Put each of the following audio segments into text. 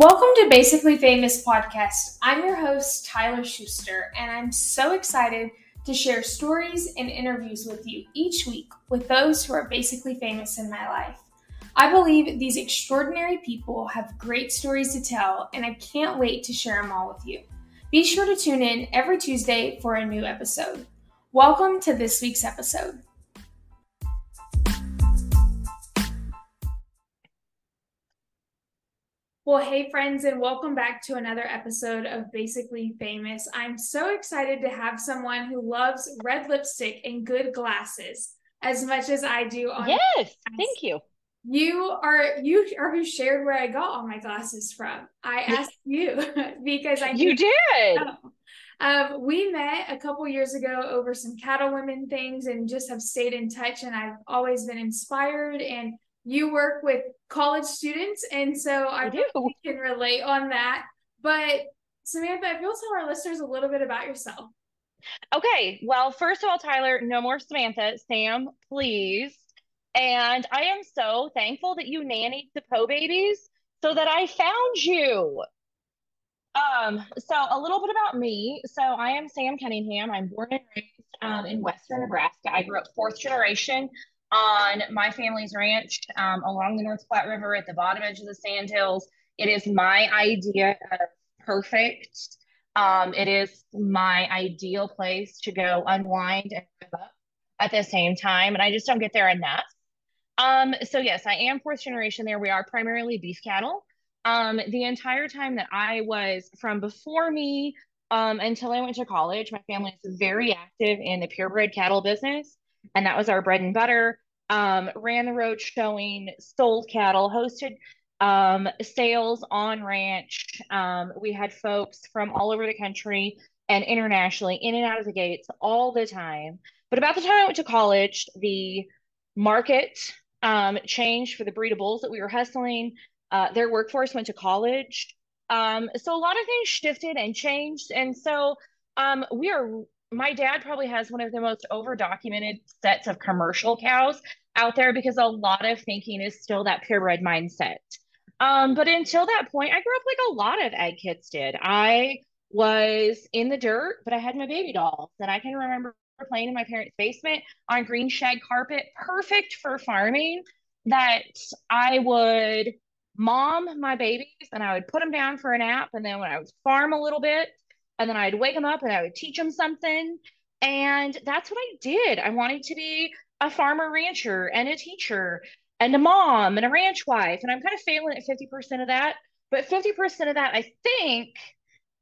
Welcome to Basically Famous Podcast. I'm your host, Tyler Schuster, and I'm so excited to share stories and interviews with you each week with those who are basically famous in my life. I believe these extraordinary people have great stories to tell, and I can't wait to share them all with you. Be sure to tune in every Tuesday for a new episode. Welcome to this week's episode. Well, hey, friends, and welcome back to another episode of Basically Famous. I'm so excited to have someone who loves red lipstick and good glasses as much as I do. On yes, thank you. You are you are who shared where I got all my glasses from. I asked you because I you did. Um, we met a couple years ago over some cattle women things and just have stayed in touch. And I've always been inspired and you work with college students, and so I, I do. can relate on that. But Samantha, if you'll tell our listeners a little bit about yourself. Okay. Well, first of all, Tyler, no more Samantha. Sam, please. And I am so thankful that you nannied the Poe babies so that I found you. Um, so a little bit about me. So I am Sam Cunningham. I'm born and raised um, in Western Nebraska. I grew up fourth generation on my family's ranch um, along the North Platte River at the bottom edge of the Sandhills. It is my idea of perfect. Um, it is my ideal place to go unwind and live up at the same time. And I just don't get there enough. Um, so yes, I am fourth generation there. We are primarily beef cattle. Um, the entire time that I was from before me um, until I went to college, my family is very active in the purebred cattle business, and that was our bread and butter um, ran the road showing, sold cattle, hosted um, sales on ranch. Um, we had folks from all over the country and internationally in and out of the gates all the time. But about the time I went to college, the market um, changed for the breed of bulls that we were hustling. Uh, their workforce went to college. Um, so a lot of things shifted and changed. And so um, we are my dad probably has one of the most over documented sets of commercial cows out there because a lot of thinking is still that purebred mindset. Um, but until that point, I grew up like a lot of ag kids did. I was in the dirt, but I had my baby dolls, and I can remember playing in my parents' basement on green shag carpet, perfect for farming. That I would mom my babies and I would put them down for a nap, and then when I would farm a little bit, and then I'd wake them up and I would teach them something. And that's what I did. I wanted to be a farmer rancher and a teacher and a mom and a ranch wife. And I'm kind of failing at 50% of that. But 50% of that, I think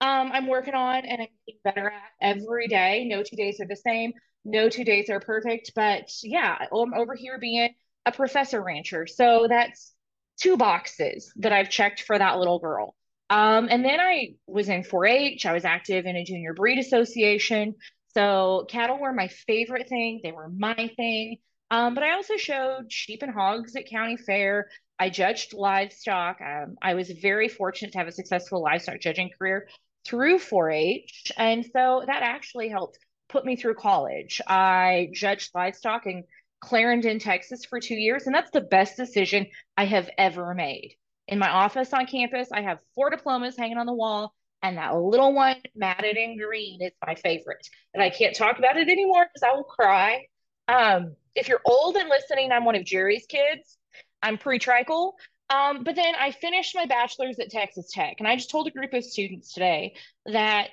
um, I'm working on and I'm getting better at every day. No two days are the same. No two days are perfect. But yeah, I'm over here being a professor rancher. So that's two boxes that I've checked for that little girl. Um, and then I was in 4 H. I was active in a junior breed association. So cattle were my favorite thing. They were my thing. Um, but I also showed sheep and hogs at county fair. I judged livestock. Um, I was very fortunate to have a successful livestock judging career through 4 H. And so that actually helped put me through college. I judged livestock in Clarendon, Texas for two years. And that's the best decision I have ever made in my office on campus. I have four diplomas hanging on the wall, and that little one matted in green is my favorite. And I can't talk about it anymore because I will cry. Um, if you're old and listening, I'm one of Jerry's kids. I'm pre-trical. Um, but then I finished my bachelor's at Texas Tech, and I just told a group of students today that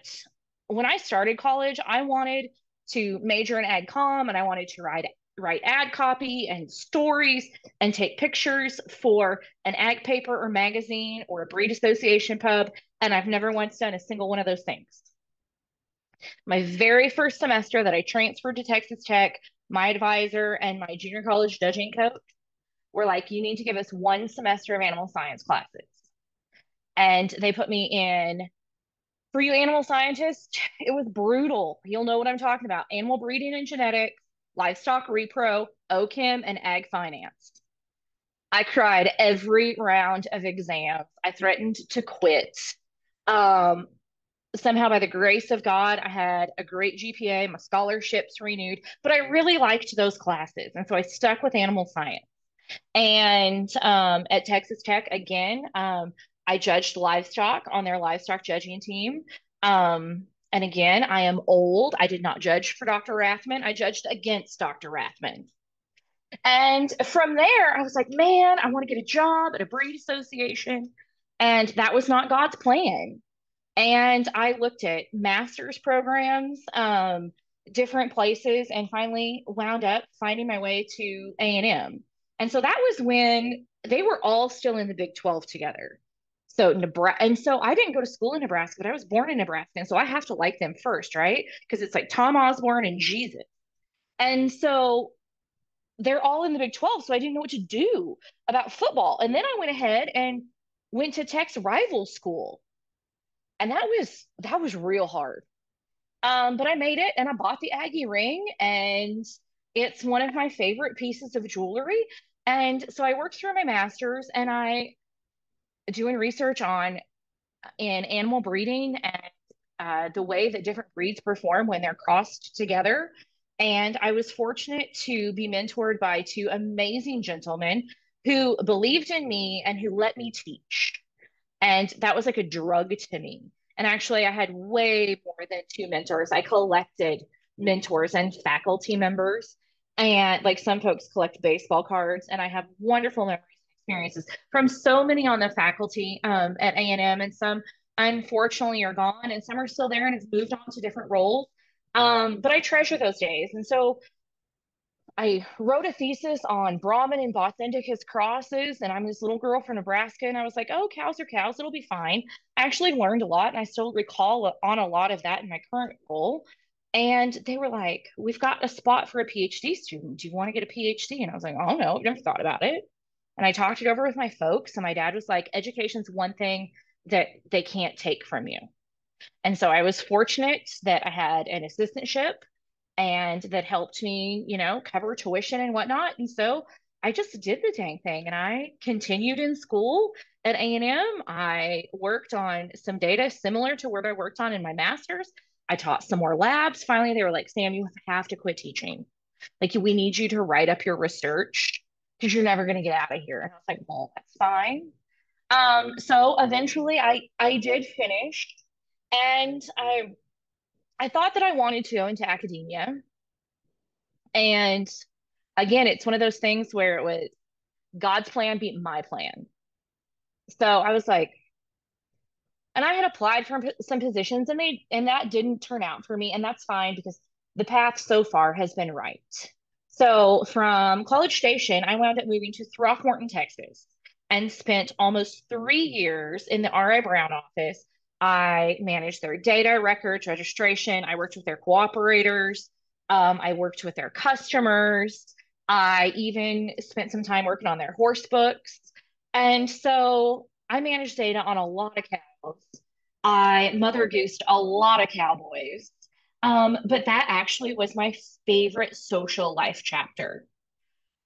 when I started college, I wanted to major in ag com and I wanted to write write ad copy and stories and take pictures for an ag paper or magazine or a breed association pub. And I've never once done a single one of those things. My very first semester that I transferred to Texas Tech, my advisor and my junior college judging coach were like, you need to give us one semester of animal science classes. And they put me in for you animal scientists, it was brutal. You'll know what I'm talking about. Animal breeding and genetics, livestock repro, OCHEM, and ag finance. I cried every round of exams. I threatened to quit. Um, somehow, by the grace of God, I had a great GPA, my scholarships renewed, but I really liked those classes. And so I stuck with animal science. And um, at Texas Tech, again, um, I judged livestock on their livestock judging team. Um, and again, I am old. I did not judge for Dr. Rathmann. I judged against Dr. Rathmann. And from there, I was like, man, I want to get a job at a breed association. And that was not God's plan. And I looked at master's programs, um, different places, and finally wound up finding my way to A&M. And so that was when they were all still in the Big 12 together. So Nebraska, and so I didn't go to school in Nebraska, but I was born in Nebraska, and so I have to like them first, right? Because it's like Tom Osborne and Jesus. And so they're all in the Big 12, so I didn't know what to do about football. And then I went ahead and went to Tech's rival school. And that was that was real hard. Um, but I made it and I bought the Aggie ring and it's one of my favorite pieces of jewelry. And so I worked through my master's and I doing research on in animal breeding and uh, the way that different breeds perform when they're crossed together. And I was fortunate to be mentored by two amazing gentlemen who believed in me and who let me teach. And that was like a drug to me. And actually, I had way more than two mentors. I collected mentors and faculty members. And like some folks collect baseball cards, and I have wonderful memories experiences from so many on the faculty um, at A&M, and some unfortunately are gone, and some are still there and have moved on to different roles. Um, but I treasure those days. And so I wrote a thesis on Brahman and Bos indicus crosses, and I'm this little girl from Nebraska, and I was like, oh, cows are cows, it'll be fine. I actually learned a lot, and I still recall on a lot of that in my current role. And they were like, we've got a spot for a PhD student. Do you want to get a PhD? And I was like, oh, no, I've never thought about it. And I talked it over with my folks, and my dad was like, education's one thing that they can't take from you. And so I was fortunate that I had an assistantship and that helped me, you know, cover tuition and whatnot. And so I just did the dang thing and I continued in school at A&M. I worked on some data similar to what I worked on in my master's. I taught some more labs. Finally, they were like, Sam, you have to quit teaching. Like, we need you to write up your research because you're never going to get out of here. And I was like, well, that's fine. Um, so eventually I, I did finish and I I thought that I wanted to go into academia. And again, it's one of those things where it was God's plan beat my plan. So I was like, and I had applied for some positions and they and that didn't turn out for me and that's fine because the path so far has been right. So from College Station, I wound up moving to Throckmorton, Texas and spent almost 3 years in the R.A. Brown office I managed their data records, registration. I worked with their cooperators. Um, I worked with their customers. I even spent some time working on their horse books. And so I managed data on a lot of cows. I mother goosed a lot of cowboys. Um, but that actually was my favorite social life chapter.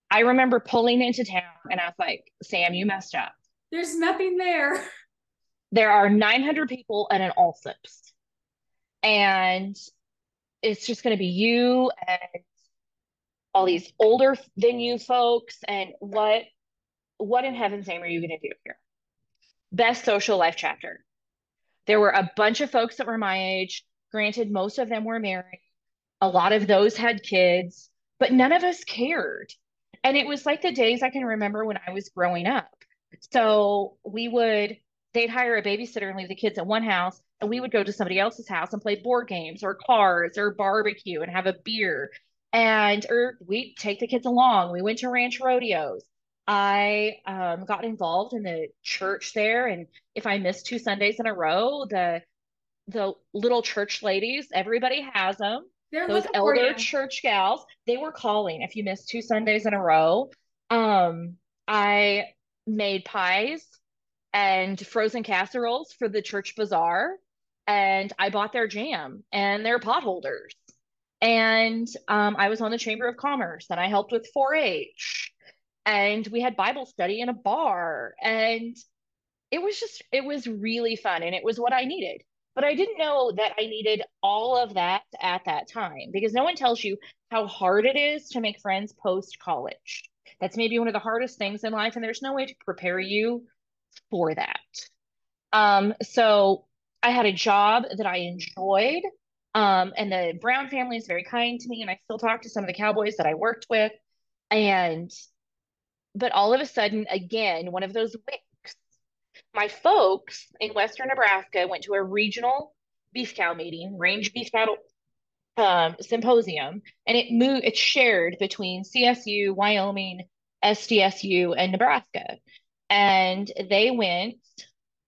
I remember pulling into town and I was like, Sam, you messed up. There's nothing there. there are 900 people at an Allsup's, and it's just going to be you and all these older than you folks. And what, what in heaven's name are you going to do here? Best social life chapter. There were a bunch of folks that were my age. Granted, most of them were married. A lot of those had kids, but none of us cared. And it was like the days I can remember when I was growing up. So we would they'd hire a babysitter and leave the kids at one house and we would go to somebody else's house and play board games or cards or barbecue and have a beer and or we'd take the kids along we went to ranch rodeos i um, got involved in the church there and if i missed two sundays in a row the the little church ladies everybody has them They're those elder church gals they were calling if you missed two sundays in a row um i made pies and frozen casseroles for the church bazaar. And I bought their jam and their potholders. And um, I was on the Chamber of Commerce and I helped with 4 H. And we had Bible study in a bar. And it was just, it was really fun. And it was what I needed. But I didn't know that I needed all of that at that time because no one tells you how hard it is to make friends post college. That's maybe one of the hardest things in life. And there's no way to prepare you for that. Um, so I had a job that I enjoyed. Um, and the Brown family is very kind to me, and I still talk to some of the cowboys that I worked with. And but all of a sudden, again, one of those my folks in Western Nebraska went to a regional beef cow meeting, range beef cattle um, symposium, and it moved. It's shared between CSU, Wyoming, SDSU, and Nebraska. And they went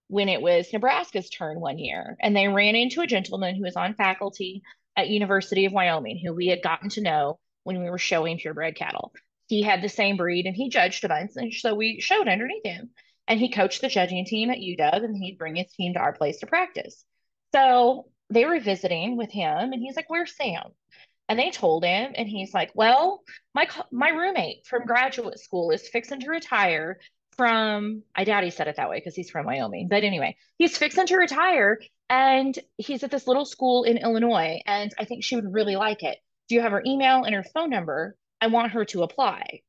when it was Nebraska's turn one year, and they ran into a gentleman who was on faculty at University of Wyoming, who we had gotten to know when we were showing purebred cattle. He had the same breed, and he judged a bunch, and so we showed underneath him. And he coached the judging team at UW, and he'd bring his team to our place to practice. So they were visiting with him, and he's like, "Where's Sam?" And they told him, and he's like, "Well, my my roommate from graduate school is fixing to retire from I doubt he said it that way because he's from Wyoming. But anyway, he's fixing to retire and he's at this little school in Illinois and I think she would really like it. Do you have her email and her phone number? I want her to apply.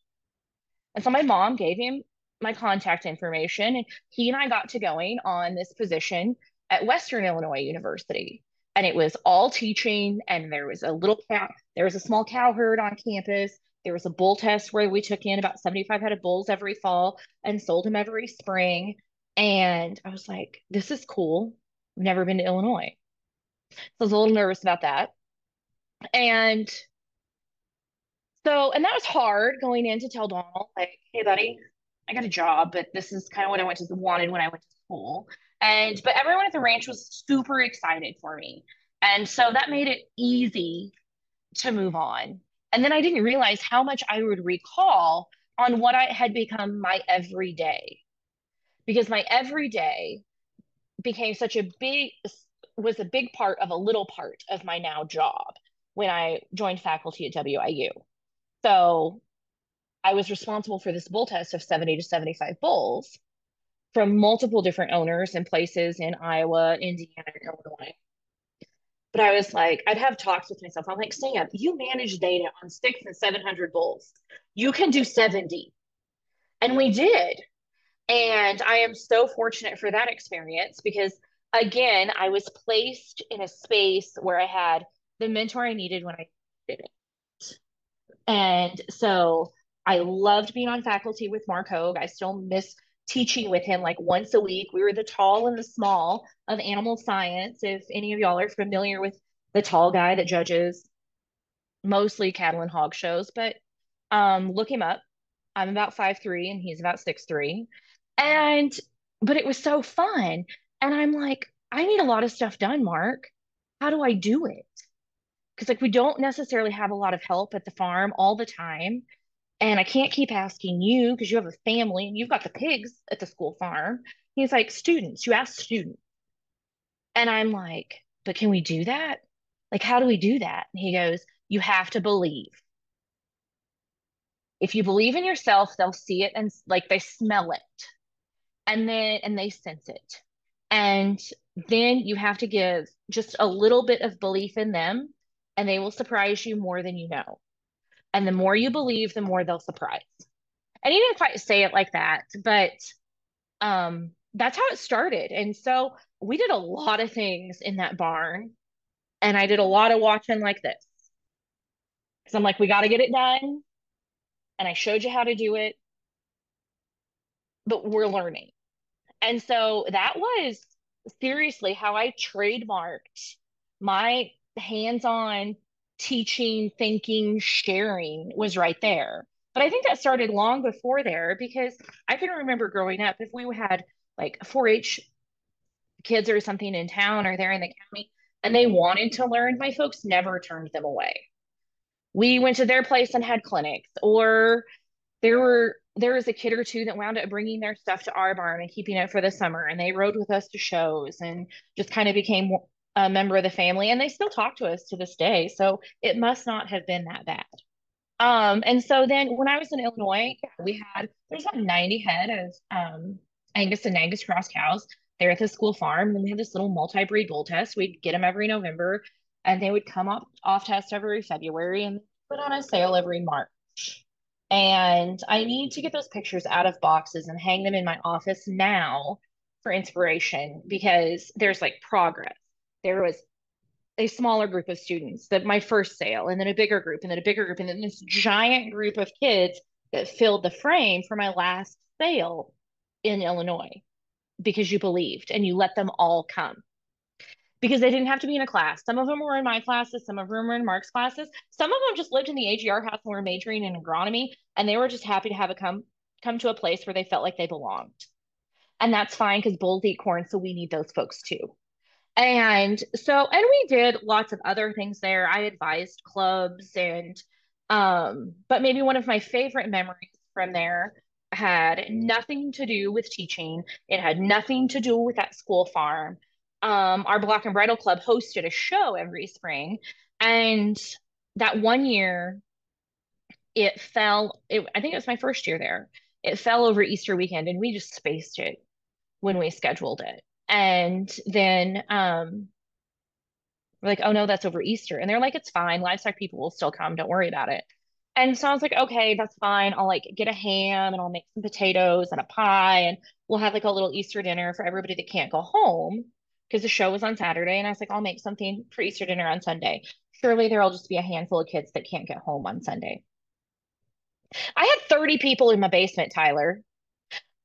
And so my mom gave him my contact information and he and I got to going on this position at Western Illinois University. And it was all teaching and there was a little cow, there was a small cow herd on campus there was a bull test where we took in about 75 head of bulls every fall and sold them every spring. And I was like, this is cool. I've never been to Illinois. So I was a little nervous about that. And so, and that was hard going in to tell Donald, like, hey, buddy, I got a job, but this is kind of what I went to wanted when I went to school. And but everyone at the ranch was super excited for me. And so that made it easy to move on. And then I didn't realize how much I would recall on what I had become my everyday. Because my everyday became such a big was a big part of a little part of my now job when I joined faculty at WIU. So I was responsible for this bull test of 70 to 75 bulls from multiple different owners and places in Iowa, Indiana, and Illinois. But I was like, I'd have talks with myself. I'm like, Sam, you manage data on six and 700 bulls. You can do 70. And we did. And I am so fortunate for that experience because, again, I was placed in a space where I had the mentor I needed when I did it. And so I loved being on faculty with Mark Hogue. I still miss teaching with him like once a week. We were the tall and the small of animal science. If any of y'all are familiar with the tall guy that judges mostly cattle and hog shows, but um, look him up. I'm about five three and he's about six three, and but it was so fun. And I'm like, I need a lot of stuff done, Mark. How do I do it? Because like we don't necessarily have a lot of help at the farm all the time. And I can't keep asking you because you have a family and you've got the pigs at the school farm. He's like, students, you ask students. And I'm like, but can we do that? Like, how do we do that? And he goes, you have to believe. If you believe in yourself, they'll see it and like they smell it. And then, and they sense it. And then you have to give just a little bit of belief in them and they will surprise you more than you know. And the more you believe, the more they'll surprise. And he didn't quite say it like that, but um, that's how it started. And so we did a lot of things in that barn. And I did a lot of watching like this. Because I'm like, we got to get it done. And I showed you how to do it. But we're learning. And so that was seriously how I trademarked my hands on teaching, thinking, sharing was right there. But I think that started long before there because I can remember growing up, if we had like 4 H kids or something in town or there in the county and they wanted to learn, my folks never turned them away. We went to their place and had clinics, or there were there was a kid or two that wound up bringing their stuff to our barn and keeping it for the summer and they rode with us to shows and just kind of became a member of the family and they still talk to us to this day. So it must not have been that bad. Um, and so then when I was in Illinois, we had, there's about 90 head of um, Angus and Angus cross cows there at the school farm. And we had this little multi-breed bull test. We'd get them every November and they would come up off test every February and put on a sale every March. And I need to get those pictures out of boxes and hang them in my office now for inspiration because there's like progress. There was a smaller group of students that my first sale, and then a bigger group, and then a bigger group, and then this giant group of kids that filled the frame for my last sale in Illinois because you believed and you let them all come because they didn't have to be in a class. Some of them were in my classes, some of them were in Mark's classes. Some of them just lived in the AGR house and were majoring in agronomy, and they were just happy to have a come come to a place where they felt like they belonged. And that's fine because bulls eat corn, so we need those folks too. And so, and we did lots of other things there. I advised clubs and um, but maybe one of my favorite memories from there had nothing to do with teaching. It had nothing to do with that school farm. Um, our Black and Bridle Club hosted a show every spring, and that one year, it fell. It, I think it was my first year there. It fell over Easter weekend, and we just spaced it when we scheduled it. And then um, we're like, oh no, that's over Easter. And they're like, it's fine. Livestock people will still come. Don't worry about it. And so I was like, okay, that's fine. I'll like get a ham and I'll make some potatoes and a pie and we'll have like a little Easter dinner for everybody that can't go home because the show was on Saturday. And I was like, I'll make something for Easter dinner on Sunday. Surely there'll just be a handful of kids that can't get home on Sunday. I had 30 people in my basement, Tyler.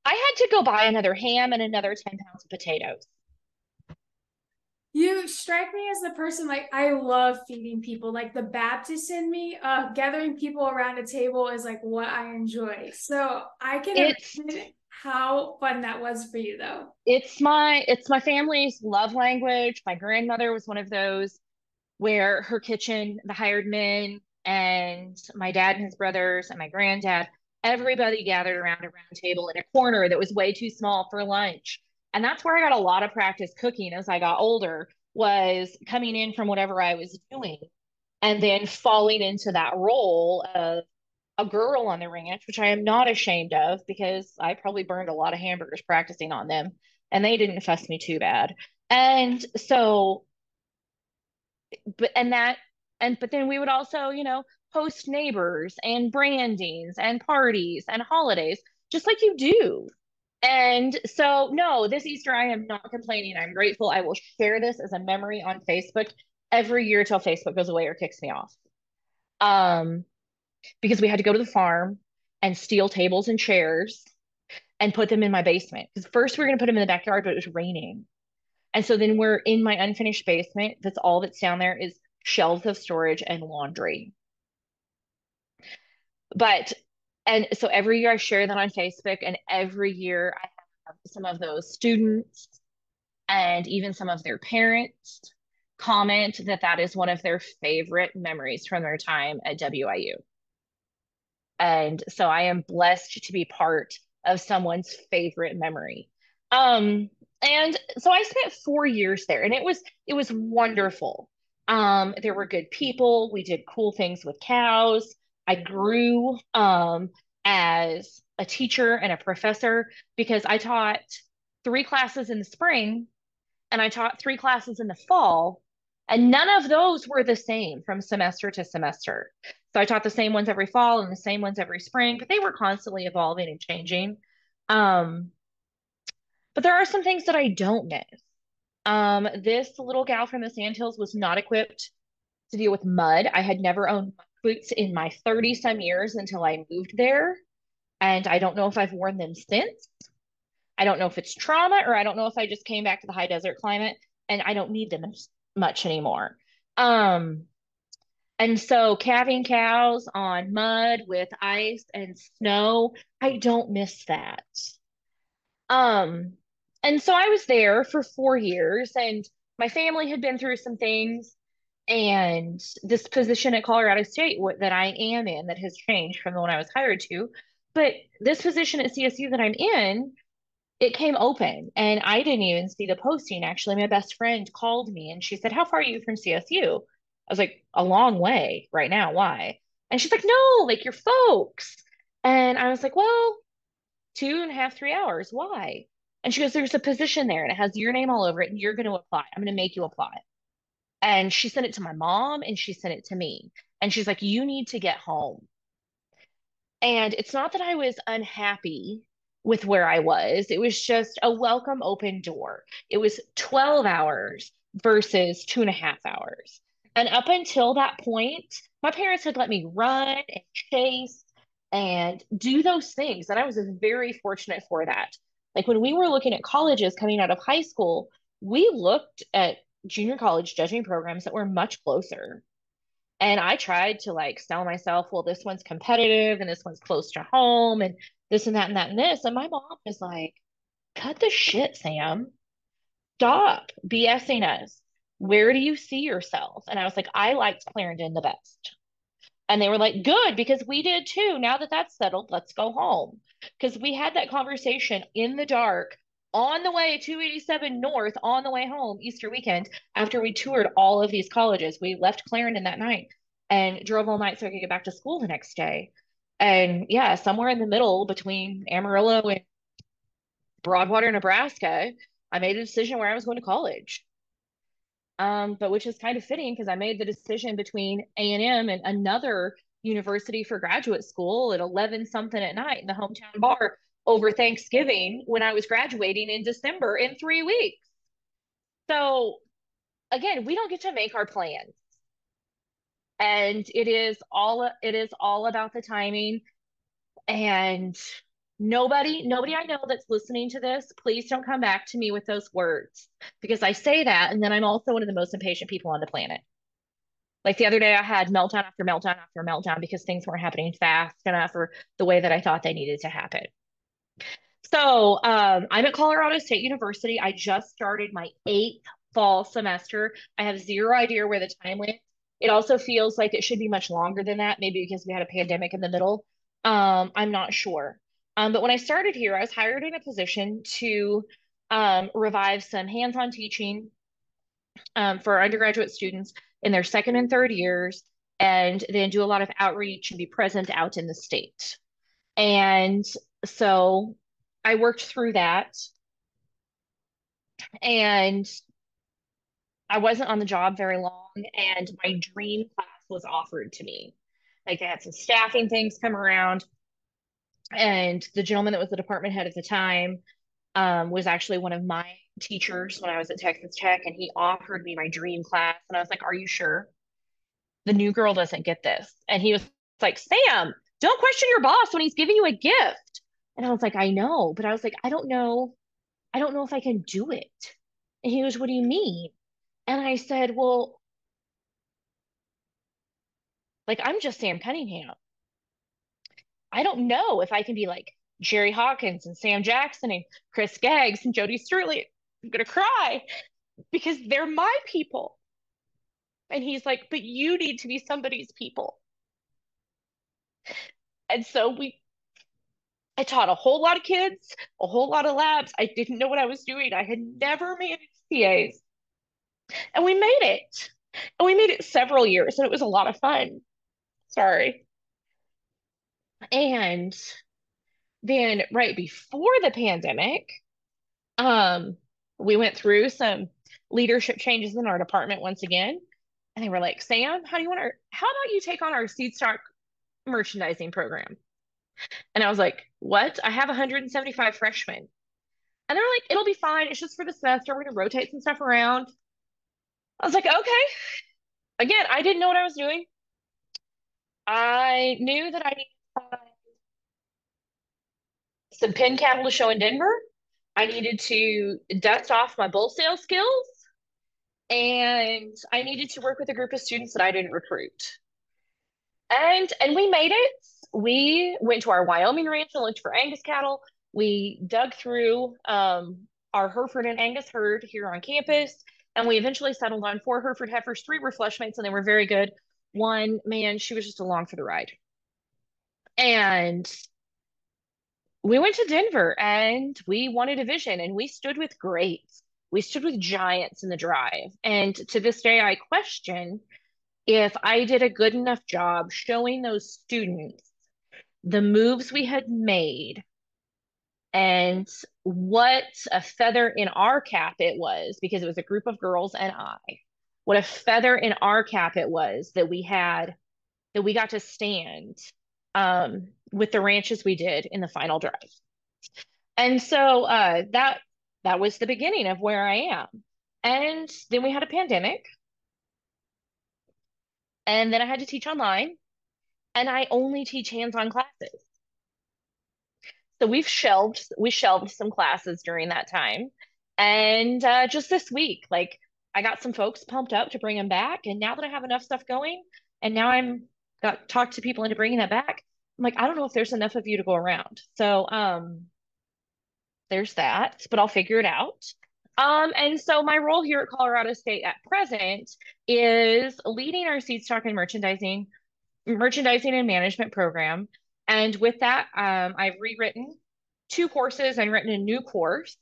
I had to go buy another ham and another 10 pounds of potatoes. You strike me as the person like I love feeding people. Like the Baptist in me, uh, gathering people around a table is like what I enjoy. So I can it's, imagine how fun that was for you though. It's my it's my family's love language. My grandmother was one of those where her kitchen, the hired men and my dad and his brothers and my granddad, everybody gathered around a round table in a corner that was way too small for lunch and that's where I got a lot of practice cooking as I got older was coming in from whatever I was doing and then falling into that role of a girl on the ranch, which I am not ashamed of because I probably burned a lot of hamburgers practicing on them and they didn't fuss me too bad. And so, but, and that, and, but then we would also, you know, host neighbors and brandings and parties and holidays, just like you do. And so, no, this Easter, I am not complaining. I'm grateful. I will share this as a memory on Facebook every year till Facebook goes away or kicks me off. Um, because we had to go to the farm and steal tables and chairs and put them in my basement. Because first we're going to put them in the backyard, but it was raining. And so then we're in my unfinished basement. That's all that's down there is shelves of storage and laundry. But and so every year I share that on Facebook, and every year I have some of those students and even some of their parents comment that that is one of their favorite memories from their time at WIU. And so I am blessed to be part of someone's favorite memory. Um, and so I spent four years there, and it was it was wonderful. Um, there were good people. We did cool things with cows. I grew um, as a teacher and a professor because I taught three classes in the spring and I taught three classes in the fall. And none of those were the same from semester to semester. So I taught the same ones every fall and the same ones every spring, but they were constantly evolving and changing. Um, but there are some things that I don't miss. Um, this little gal from the Sandhills was not equipped to deal with mud. I had never owned boots in my 30 some years until I moved there. And I don't know if I've worn them since. I don't know if it's trauma or I don't know if I just came back to the high desert climate and I don't need them much anymore. Um, and so calving cows on mud with ice and snow, I don't miss that. Um, and so I was there for four years and my family had been through some things and this position at Colorado State that I am in that has changed from the one I was hired to, but this position at CSU that I'm in, it came open and I didn't even see the posting. Actually, my best friend called me and she said, How far are you from CSU? I was like, A long way right now. Why? And she's like, No, like your folks. And I was like, Well, two and a half, three hours. Why? And she goes, There's a position there and it has your name all over it and you're going to apply. I'm going to make you apply. And she sent it to my mom and she sent it to me. And she's like, You need to get home. And it's not that I was unhappy with where I was. It was just a welcome open door. It was 12 hours versus two and a half hours. And up until that point, my parents had let me run and chase and do those things. And I was very fortunate for that. Like when we were looking at colleges coming out of high school, we looked at junior college judging programs that were much closer. And I tried to like sell myself, well, this one's competitive and this one's close to home and this and that and that and this. And my mom is like, cut the shit, Sam. Stop BSing us. Where do you see yourself? And I was like, I liked Clarendon the best. And they were like, good, because we did too. Now that that's settled, let's go home. Because we had that conversation in the dark on the way 287 North on the way home Easter weekend after we toured all of these colleges. We left Clarendon that night and drove all night so I could get back to school the next day. And yeah, somewhere in the middle between Amarillo and Broadwater, Nebraska, I made a decision where I was going to college. Um, but which is kind of fitting because I made the decision between A&M and another university for graduate school at 11 something at night in the hometown bar over Thanksgiving when I was graduating in December in three weeks. So again, we don't get to make our plans. And it is all it is all about the timing. And nobody, nobody I know that's listening to this, please don't come back to me with those words because I say that and then I'm also one of the most impatient people on the planet. Like the other day, I had meltdown after meltdown after meltdown because things weren't happening fast enough or the way that I thought they needed to happen. So um, I'm at Colorado State University. I just started my eighth fall semester. I have zero idea where the time went. It also feels like it should be much longer than that, maybe because we had a pandemic in the middle. Um, I'm not sure. Um, but when I started here, I was hired in a position to um, revive some hands on teaching um, for undergraduate students in their second and third years, and then do a lot of outreach and be present out in the state. And so I worked through that. And I wasn't on the job very long, and my dream class was offered to me. Like I had some staffing things come around, and the gentleman that was the department head at the time um, was actually one of my teachers when I was at Texas Tech, and he offered me my dream class. And I was like, Are you sure? The new girl doesn't get this. And he was like, Sam, don't question your boss when he's giving you a gift. And I was like, I know, but I was like, I don't know. I don't know if I can do it. And he was, What do you mean? And I said, Well, like, I'm just Sam Cunningham. I don't know if I can be like Jerry Hawkins and Sam Jackson and Chris Geggs and Jody Sterling. I'm gonna cry because they're my people. And he's like, but you need to be somebody's people. And so we I taught a whole lot of kids, a whole lot of labs. I didn't know what I was doing. I had never managed TAs. And we made it. And we made it several years, and it was a lot of fun. Sorry. And then right before the pandemic, um, we went through some leadership changes in our department once again. And they were like, Sam, how do you want to, how about you take on our seed stock merchandising program? And I was like, what? I have 175 freshmen. And they're like, it'll be fine. It's just for the semester. We're going to rotate some stuff around. I was like, okay. Again, I didn't know what I was doing. I knew that I needed to find some pen cattle to show in Denver. I needed to dust off my bull sale skills. And I needed to work with a group of students that I didn't recruit. And and we made it. We went to our Wyoming ranch and looked for Angus cattle. We dug through um, our Hereford and Angus herd here on campus, and we eventually settled on four Hereford heifers. Three were flush mates, and they were very good. One, man, she was just along for the ride. And we went to Denver and we won a division and we stood with greats. We stood with giants in the drive. And to this day, I question if I did a good enough job showing those students the moves we had made and what a feather in our cap it was because it was a group of girls and I. What a feather in our cap it was that we had, that we got to stand um, with the ranches we did in the final drive. And so uh, that that was the beginning of where I am. And then we had a pandemic. And then I had to teach online. And I only teach hands-on classes. So we've shelved we shelved some classes during that time. And uh, just this week, like I got some folks pumped up to bring them back. And now that I have enough stuff going, and now I'm got talked to people into bringing that back, I'm like, I don't know if there's enough of you to go around. So um, there's that, but I'll figure it out. Um, and so my role here at Colorado State at present is leading our seed stock and merchandising, merchandising and management program. And with that, um, I've rewritten two courses and written a new course.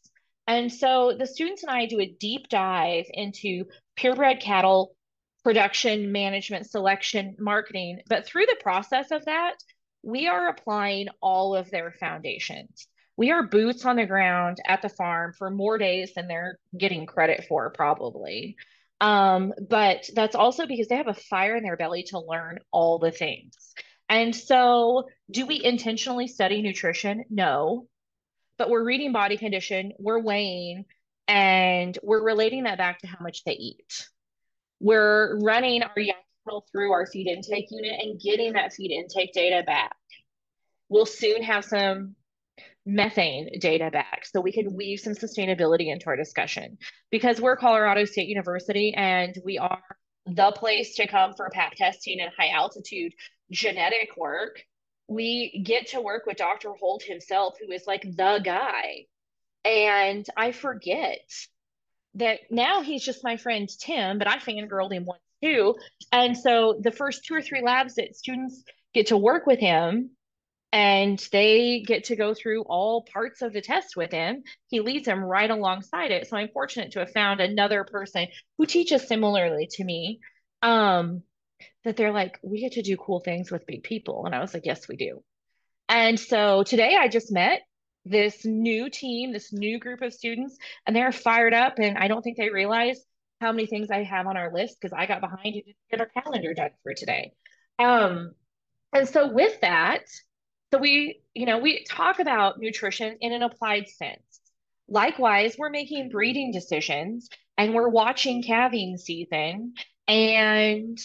And so the students and I do a deep dive into purebred cattle production, management, selection, marketing. But through the process of that, we are applying all of their foundations. We are boots on the ground at the farm for more days than they're getting credit for, probably. Um, but that's also because they have a fire in their belly to learn all the things. And so, do we intentionally study nutrition? No. But we're reading body condition, we're weighing, and we're relating that back to how much they eat. We're running our young through our feed intake unit and getting that feed intake data back. We'll soon have some methane data back so we can weave some sustainability into our discussion because we're Colorado State University and we are the place to come for pap testing and high altitude genetic work. We get to work with Dr. Holt himself, who is like the guy. And I forget that now he's just my friend Tim, but I fangirled him once too. And so the first two or three labs that students get to work with him and they get to go through all parts of the test with him. He leads them right alongside it. So I'm fortunate to have found another person who teaches similarly to me. Um, that they're like, we get to do cool things with big people. And I was like, yes, we do. And so today I just met this new team, this new group of students, and they're fired up. And I don't think they realize how many things I have on our list because I got behind you to get our calendar done for today. Um, and so with that, so we, you know, we talk about nutrition in an applied sense. Likewise, we're making breeding decisions and we're watching calving season and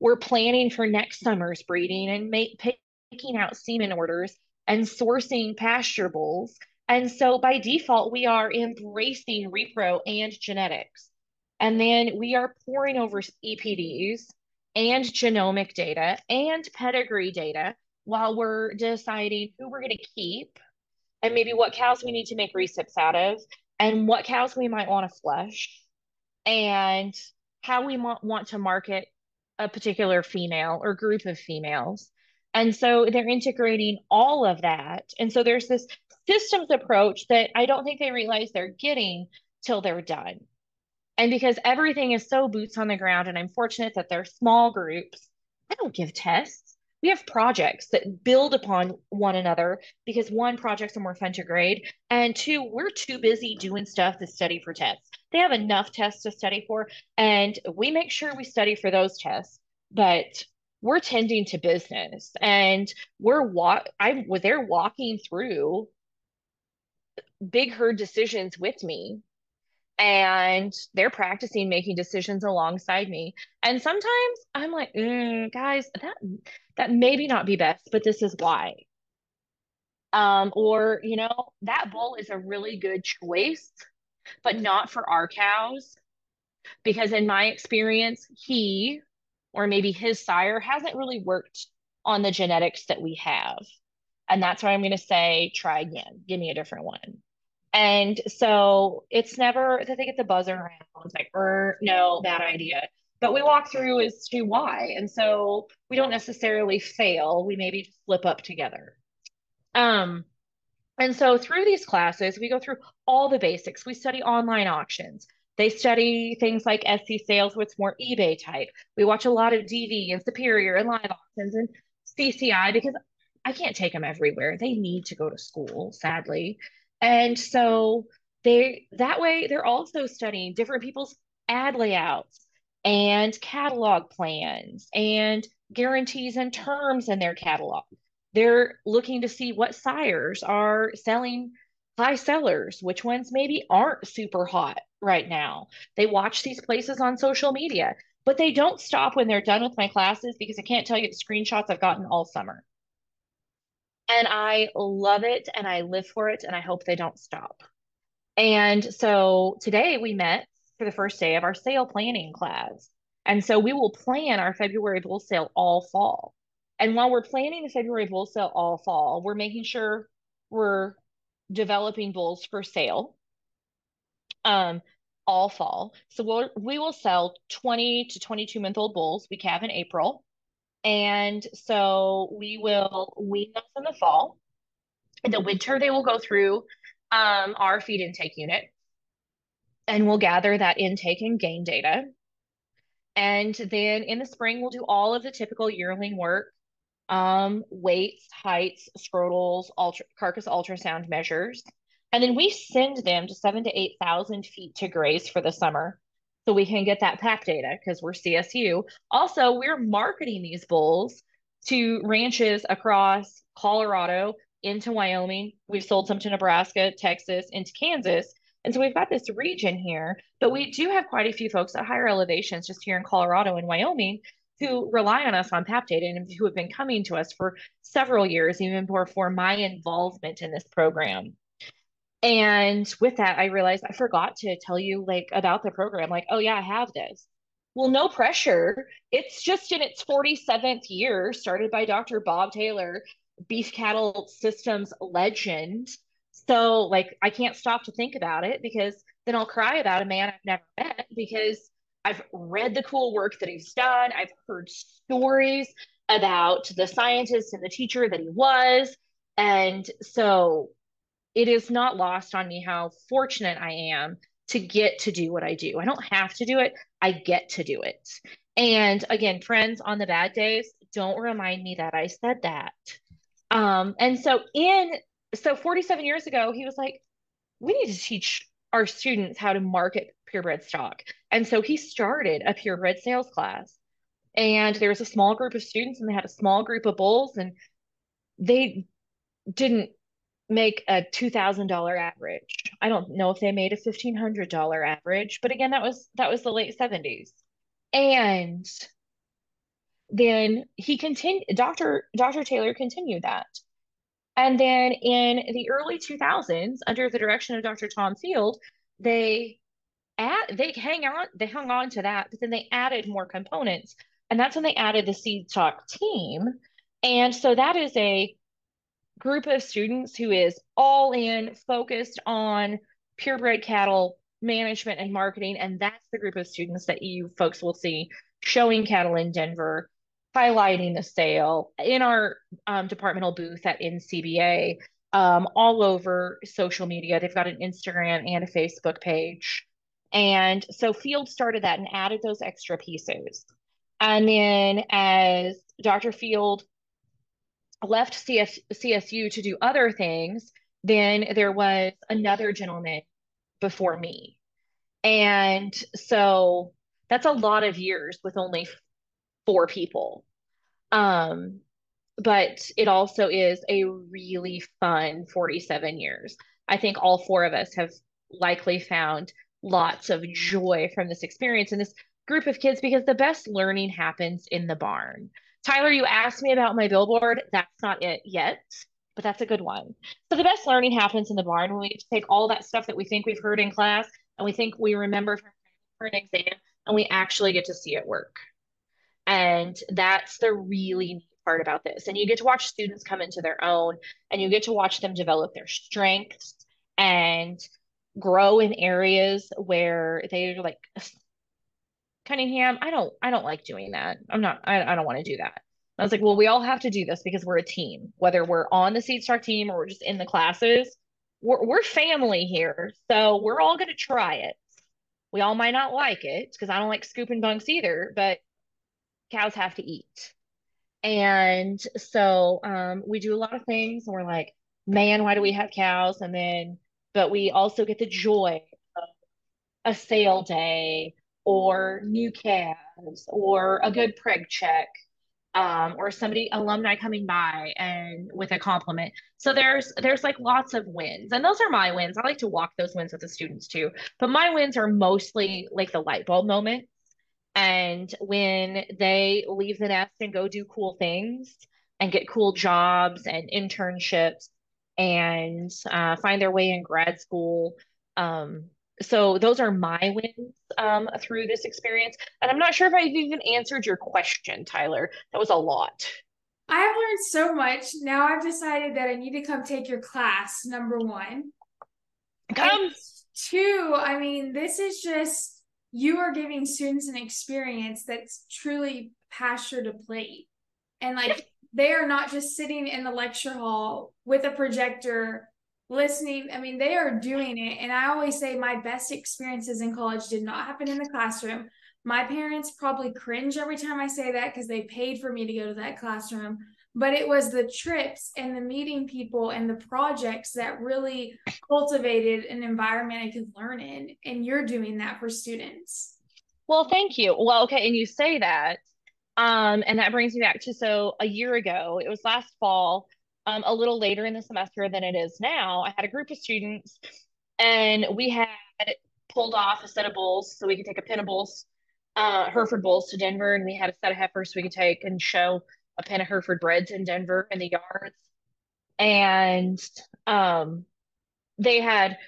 we're planning for next summer's breeding and make, picking out semen orders and sourcing pasture bulls. And so by default, we are embracing repro and genetics. And then we are pouring over EPDs and genomic data and pedigree data while we're deciding who we're going to keep and maybe mm-hmm. what cows we need to make recips out of and what cows we might want to flush and how we want to market a particular female or group of females and so they're integrating all of that. And so there's this systems approach that I don't think they realize they're getting till they're done. And because everything is so boots on the ground, and I'm fortunate that they're small groups, I don't give tests. We have projects that build upon one another because one, projects are more fun to grade, and two, we're too busy doing stuff to study for tests. They have enough tests to study for, and we make sure we study for those tests. But we're tending to business and we're walk I was there walking through big herd decisions with me and they're practicing making decisions alongside me and sometimes i'm like mm, guys that that maybe not be best but this is why um or you know that bull is a really good choice but not for our cows because in my experience he or maybe his sire hasn't really worked on the genetics that we have. And that's why I'm going to say, try again, give me a different one. And so it's never that they get the buzzer around. It's like, er, no, bad idea. But we walk through as to why. And so we don't necessarily fail. We maybe just flip up together. Um, and so through these classes, we go through all the basics. We study online auctions. They study things like Etsy sales, what's more eBay type. We watch a lot of DV and Superior and live auctions and CCI because I can't take them everywhere. They need to go to school, sadly. And so they that way they're also studying different people's ad layouts and catalog plans and guarantees and terms in their catalog. They're looking to see what sires are selling high sellers, which ones maybe aren't super hot right now. They watch these places on social media, but they don't stop when they're done with my classes because I can't tell you the screenshots I've gotten all summer. And I love it and I live for it and I hope they don't stop. And so today we met for the first day of our sale planning class. And so we will plan our February bull sale all fall. And while we're planning the February bull sale all fall, we're making sure we're developing bulls for sale um, all fall. So we'll, we will sell 20 to 22 month old bulls we calve in April. And so we will wean those in the fall. In the winter, they will go through um, our feed intake unit and we'll gather that intake and gain data. And then in the spring, we'll do all of the typical yearling work um, weights, heights, scrotals, ultra, carcass ultrasound measures. And then we send them to seven to 8,000 feet to graze for the summer so we can get that PAP data because we're CSU. Also, we're marketing these bulls to ranches across Colorado into Wyoming. We've sold some to Nebraska, Texas, into Kansas. And so we've got this region here, but we do have quite a few folks at higher elevations just here in Colorado and Wyoming who rely on us on PAP data and who have been coming to us for several years, even before my involvement in this program. And with that, I realized I forgot to tell you like about the program. Like, oh yeah, I have this. Well, no pressure. It's just in its 47th year, started by Dr. Bob Taylor, beef cattle systems legend. So, like, I can't stop to think about it because then I'll cry about a man I've never met because I've read the cool work that he's done. I've heard stories about the scientist and the teacher that he was. And so it is not lost on me how fortunate I am to get to do what I do. I don't have to do it, I get to do it. And again, friends, on the bad days, don't remind me that I said that. Um, and so in so 47 years ago, he was like, we need to teach our students how to market purebred stock. And so he started a purebred sales class. And there was a small group of students, and they had a small group of bulls, and they didn't make a $2000 average. I don't know if they made a $1500 average but again that was that was the late 70s and then he continued dr dr taylor continued that. And then in the early 2000s under the direction of dr tom field they add they hang on they hung on to that but then they added more components. And that's when they added the seed stock team. And so that is a group of students who is all in focused on purebred cattle management and marketing and that's the group of students that you folks will see showing cattle in denver highlighting the sale in our um, departmental booth at ncba um, all over social media they've got an instagram and a facebook page and so Field started that and added those extra pieces. And then as Dr. Field left CS, CSU to do other things, then there was another gentleman before me. And so that's a lot of years with only four people. Um, but it also is a really fun 47 years. I think all four of us have likely found lots of joy from this experience and this group of kids because the best learning happens in the barn. Tyler, you asked me about my billboard. That's not it yet, but that's a good one. So the best learning happens in the barn when we get to take all that stuff that we think we've heard in class and we think we remember for an exam and we actually get to see it work. And that's the really neat part about this. And you get to watch students come into their own and you get to watch them develop their strengths and grow in areas where they're like Cunningham, I don't I don't like doing that. I'm not I, I don't want to do that. I was like, well, we all have to do this because we're a team, whether we're on the Seed Stock team or we're just in the classes. We're, we're family here. So we're all going to try it. We all might not like it because I don't like scooping bunks either, but cows have to eat. And so um, we do a lot of things and we're like, man, why do we have cows? And then but we also get the joy of a sale day or new calves or a good preg check. um, or somebody alumni coming by and with a compliment. So there's there's like lots of wins, and those are my wins. I like to walk those wins with the students too, but my wins are mostly like the light bulb moment, and when they leave the nest and go do cool things and get cool jobs and internships and uh, find their way in grad school. Um, so those are my wins um, through this experience. And I'm not sure if I've even answered your question, Tyler. That was a lot. I have learned so much. Now I've decided that I need to come take your class, number one. Come. And two, I mean, this is just you are giving students an experience that's truly pasture to plate. And like they are not just sitting in the lecture hall with a projector listening. I mean, they are doing it. And I always say my best experiences in college did not happen in the classroom. My parents probably cringe every time I say that because they paid for me to go to that classroom. But it was the trips and the meeting people and the projects that really cultivated an environment I could learn in. And you're doing that for students. Well, thank you. Well, okay. And you say that. Um, and that brings me back to so a year ago, it was last fall, um, a little later in the semester than it is now. I had a group of students and we had pulled off a set of bulls so we could take a pen of bulls, uh, Hereford bulls to Denver, and we had a set of heifers we could take and show a pen of Hereford breds in Denver in the yards. And um, they had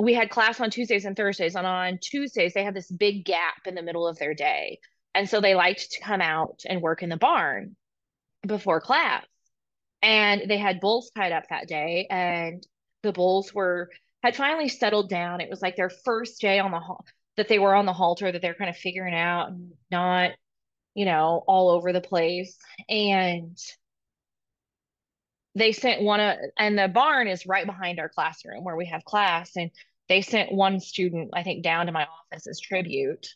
we had class on Tuesdays and Thursdays, and on Tuesdays they had this big gap in the middle of their day and so they liked to come out and work in the barn before class. And they had bulls tied up that day, and the bulls were had finally settled down. It was like their first day on the that they were on the halter that they're kind of figuring out and not, you know, all over the place. And they sent one of, and the barn is right behind our classroom where we have class. And they sent one student, I think, down to my office as tribute.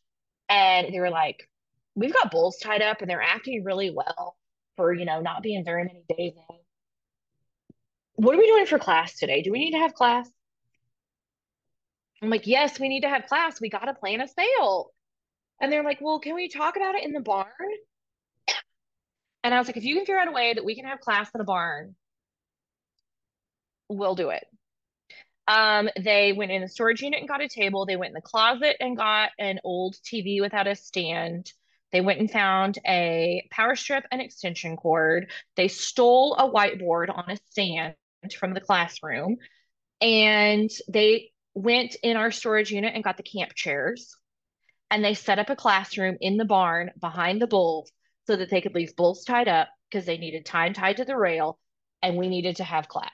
And they were like, we've got bulls tied up and they're acting really well for, you know, not being very many days in. What are we doing for class today? Do we need to have class? I'm like, yes, we need to have class. We got to plan a sale. And they're like, well, can we talk about it in the barn? And I was like, if you can figure out a way that we can have class in the barn, we'll do it. Um, they went in the storage unit and got a table. They went in the closet and got an old TV without a stand. They went and found a power strip and extension cord. They stole a whiteboard on a stand from the classroom. And they went in our storage unit and got the camp chairs. And they set up a classroom in the barn behind the bulls so that they could leave bulls tied up because they needed time tied to the rail and we needed to have class.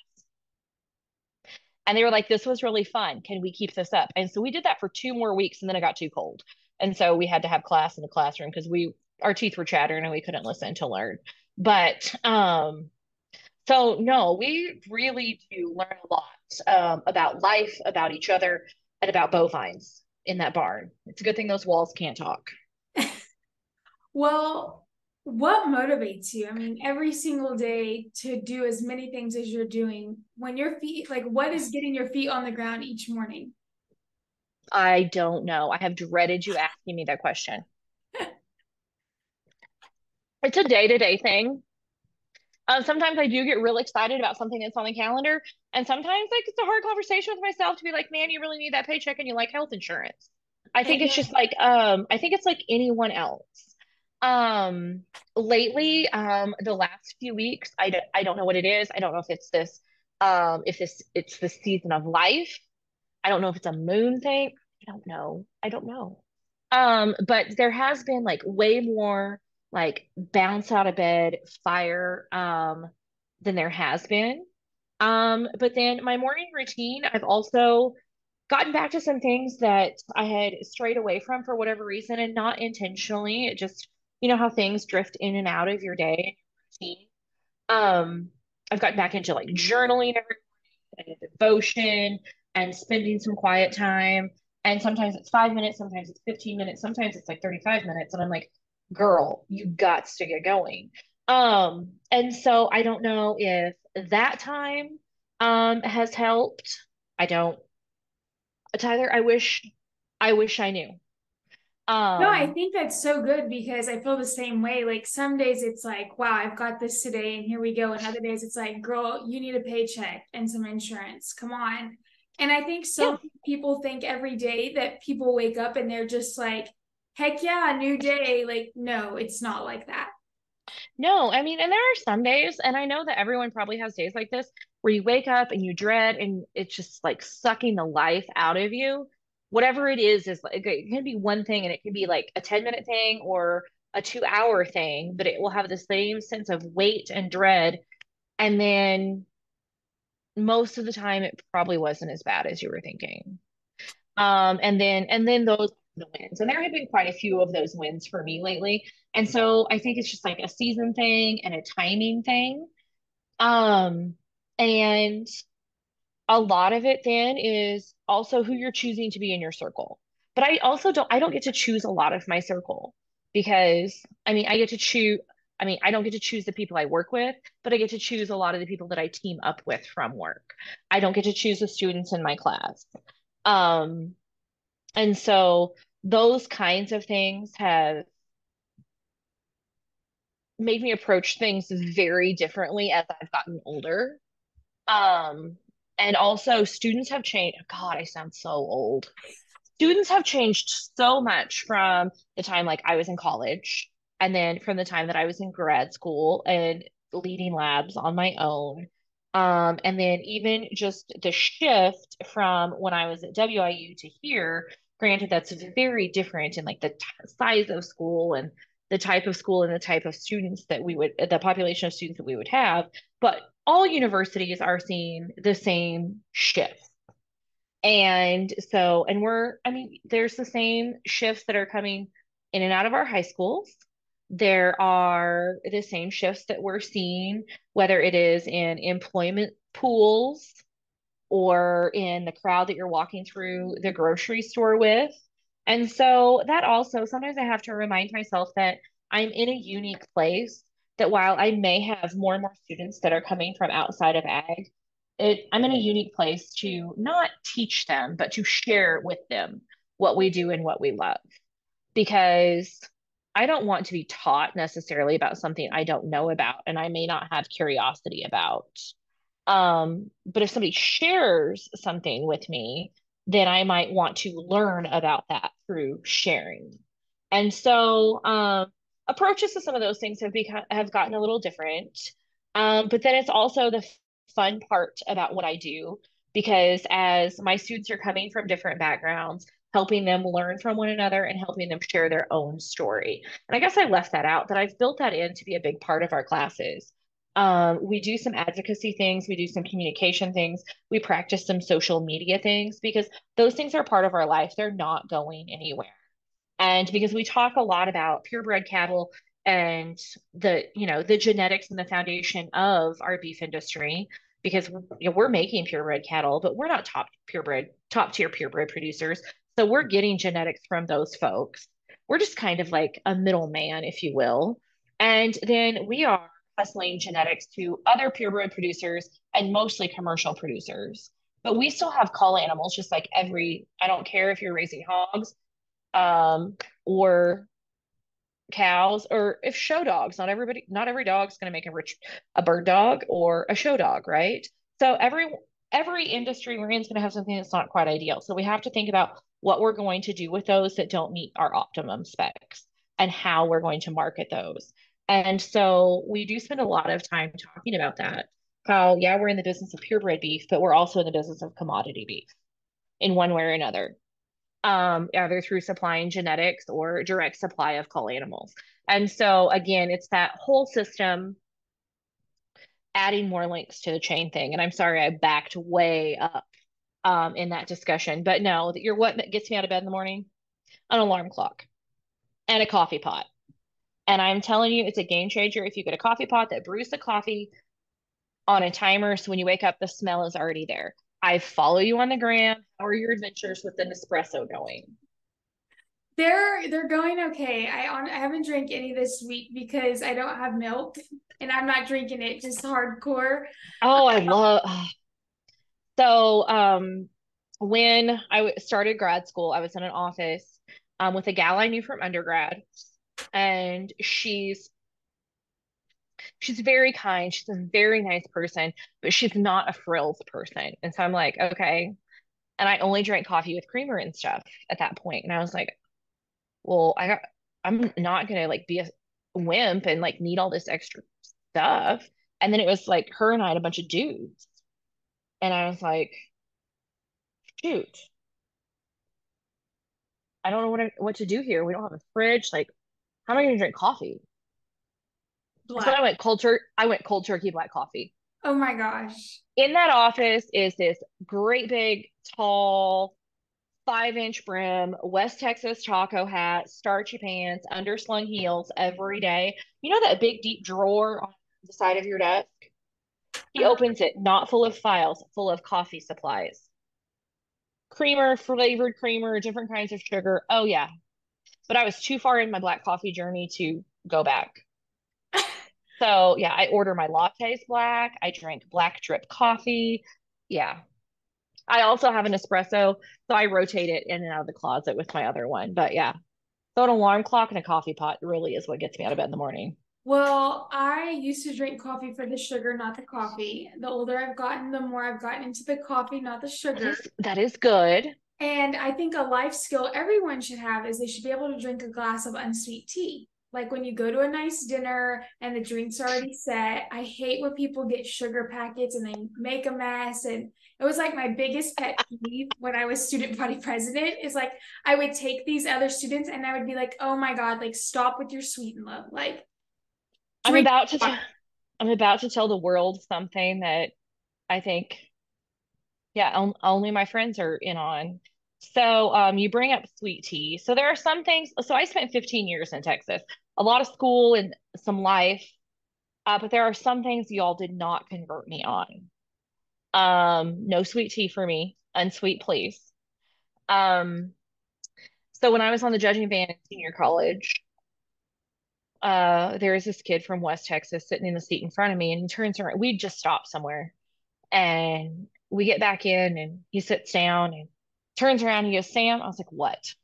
And they were like, this was really fun. Can we keep this up? And so we did that for two more weeks and then it got too cold. And so we had to have class in the classroom because we our teeth were chattering and we couldn't listen to learn. But um so no, we really do learn a lot um, about life, about each other, and about bovines in that barn. It's a good thing those walls can't talk. well, what motivates you? I mean, every single day to do as many things as you're doing when your feet, like, what is getting your feet on the ground each morning? I don't know. I have dreaded you asking me that question. it's a day to day thing. Um, sometimes I do get real excited about something that's on the calendar, and sometimes like it's a hard conversation with myself to be like, "Man, you really need that paycheck, and you like health insurance." I think it's just like um, I think it's like anyone else. Um, lately, um, the last few weeks, I d- I don't know what it is. I don't know if it's this, um, if this it's the season of life I don't know if it's a moon thing. I don't know. I don't know. Um, but there has been like way more like bounce out of bed fire um than there has been. Um, but then my morning routine, I've also gotten back to some things that I had strayed away from for whatever reason and not intentionally. It just, you know, how things drift in and out of your day and routine. Um, I've gotten back into like journaling every morning and devotion and spending some quiet time. And sometimes it's five minutes, sometimes it's 15 minutes, sometimes it's like 35 minutes. And I'm like, girl, you got to get going. Um, and so I don't know if that time um has helped. I don't Tyler, I wish I wish I knew. Um, no, I think that's so good because I feel the same way. Like some days it's like, wow, I've got this today and here we go. And other days it's like, girl, you need a paycheck and some insurance. Come on. And I think so yeah. people think every day that people wake up and they're just like, heck yeah, new day. Like, no, it's not like that. No, I mean, and there are some days, and I know that everyone probably has days like this where you wake up and you dread and it's just like sucking the life out of you whatever it is is like it can be one thing and it can be like a 10 minute thing or a two hour thing but it will have the same sense of weight and dread and then most of the time it probably wasn't as bad as you were thinking. Um and then and then those the wins. And there have been quite a few of those wins for me lately. And so i think it's just like a season thing and a timing thing. Um and a lot of it then is also who you're choosing to be in your circle. But I also don't I don't get to choose a lot of my circle because I mean I get to choose I mean I don't get to choose the people I work with, but I get to choose a lot of the people that I team up with from work. I don't get to choose the students in my class. Um and so those kinds of things have made me approach things very differently as I've gotten older. Um and also, students have changed. God, I sound so old. Students have changed so much from the time like I was in college and then from the time that I was in grad school and leading labs on my own. Um, and then even just the shift from when I was at WIU to here, granted, that's very different in like the t- size of school and the type of school and the type of students that we would, the population of students that we would have. But all universities are seeing the same shift. And so, and we're, I mean, there's the same shifts that are coming in and out of our high schools. There are the same shifts that we're seeing, whether it is in employment pools or in the crowd that you're walking through the grocery store with. And so that also, sometimes I have to remind myself that I'm in a unique place that while I may have more and more students that are coming from outside of ag, it, I'm in a unique place to not teach them, but to share with them what we do and what we love. Because I don't want to be taught necessarily about something I don't know about and I may not have curiosity about. Um, but if somebody shares something with me, then I might want to learn about that through sharing. And so um, approaches to some of those things have become have gotten a little different. Um, but then it's also the fun part about what I do because as my students are coming from different backgrounds, helping them learn from one another and helping them share their own story. And I guess I left that out, but I've built that in to be a big part of our classes. Um, we do some advocacy things, we do some communication things, we practice some social media things because those things are part of our life. They're not going anywhere. And because we talk a lot about purebred cattle and the, you know, the genetics and the foundation of our beef industry, because you know, we're making purebred cattle, but we're not top purebred, top tier purebred producers. So we're getting genetics from those folks. We're just kind of like a middleman, if you will. And then we are hustling genetics to other purebred producers and mostly commercial producers. But we still have cull animals, just like every, I don't care if you're raising hogs, um, or cows or if show dogs not everybody not every dog's going to make a rich a bird dog or a show dog right so every every industry we're in is going to have something that's not quite ideal so we have to think about what we're going to do with those that don't meet our optimum specs and how we're going to market those and so we do spend a lot of time talking about that how yeah we're in the business of purebred beef but we're also in the business of commodity beef in one way or another um, either through supplying genetics or direct supply of cull animals. And so again, it's that whole system adding more links to the chain thing. And I'm sorry I backed way up um, in that discussion, but no, that you're what gets me out of bed in the morning? An alarm clock and a coffee pot. And I'm telling you, it's a game changer if you get a coffee pot that brews the coffee on a timer. So when you wake up, the smell is already there. I follow you on the gram. How are your adventures with the Nespresso going? They're they're going okay. I on I haven't drank any this week because I don't have milk and I'm not drinking it just hardcore. Oh, I love So, um when I started grad school, I was in an office um, with a gal I knew from undergrad, and she's she's very kind. She's a very nice person, but she's not a frills person. And so I'm like, okay. And I only drank coffee with creamer and stuff at that point. And I was like, well, I got I'm not gonna like be a wimp and like need all this extra stuff. And then it was like her and I had a bunch of dudes. And I was like, shoot, I don't know what I, what to do here. We don't have a fridge. Like, how am I gonna drink coffee? Black. So I went cold tur I went cold turkey black coffee. Oh my gosh. In that office is this great big, tall, five inch brim, West Texas taco hat, starchy pants, underslung heels every day. You know that big deep drawer on the side of your desk? He opens it, not full of files, full of coffee supplies. Creamer, flavored creamer, different kinds of sugar. Oh yeah. But I was too far in my black coffee journey to go back. So yeah, I order my lattes black. I drink black drip coffee. Yeah. I also have an espresso, so I rotate it in and out of the closet with my other one. But yeah. So an alarm clock and a coffee pot really is what gets me out of bed in the morning. Well, I used to drink coffee for the sugar, not the coffee. The older I've gotten, the more I've gotten into the coffee, not the sugar. is, that is good. And I think a life skill everyone should have is they should be able to drink a glass of unsweet tea. Like when you go to a nice dinner and the drinks are already set. I hate when people get sugar packets and they make a mess. And it was like my biggest pet peeve when I was student body president is like I would take these other students and I would be like, oh my God, like stop with your Sweet'N Low. Like I'm about to tell I'm about to tell the world something that I think, yeah, on, only my friends are in on. So, um, you bring up sweet tea. So there are some things. So I spent 15 years in Texas, a lot of school and some life. Uh, but there are some things y'all did not convert me on. Um, no sweet tea for me. Unsweet, please. Um, so when I was on the judging band in senior college, uh, there was this kid from West Texas sitting in the seat in front of me, and he turns around. We just stopped somewhere, and we get back in, and he sits down and turns around. And he goes, "Sam," I was like, "What?"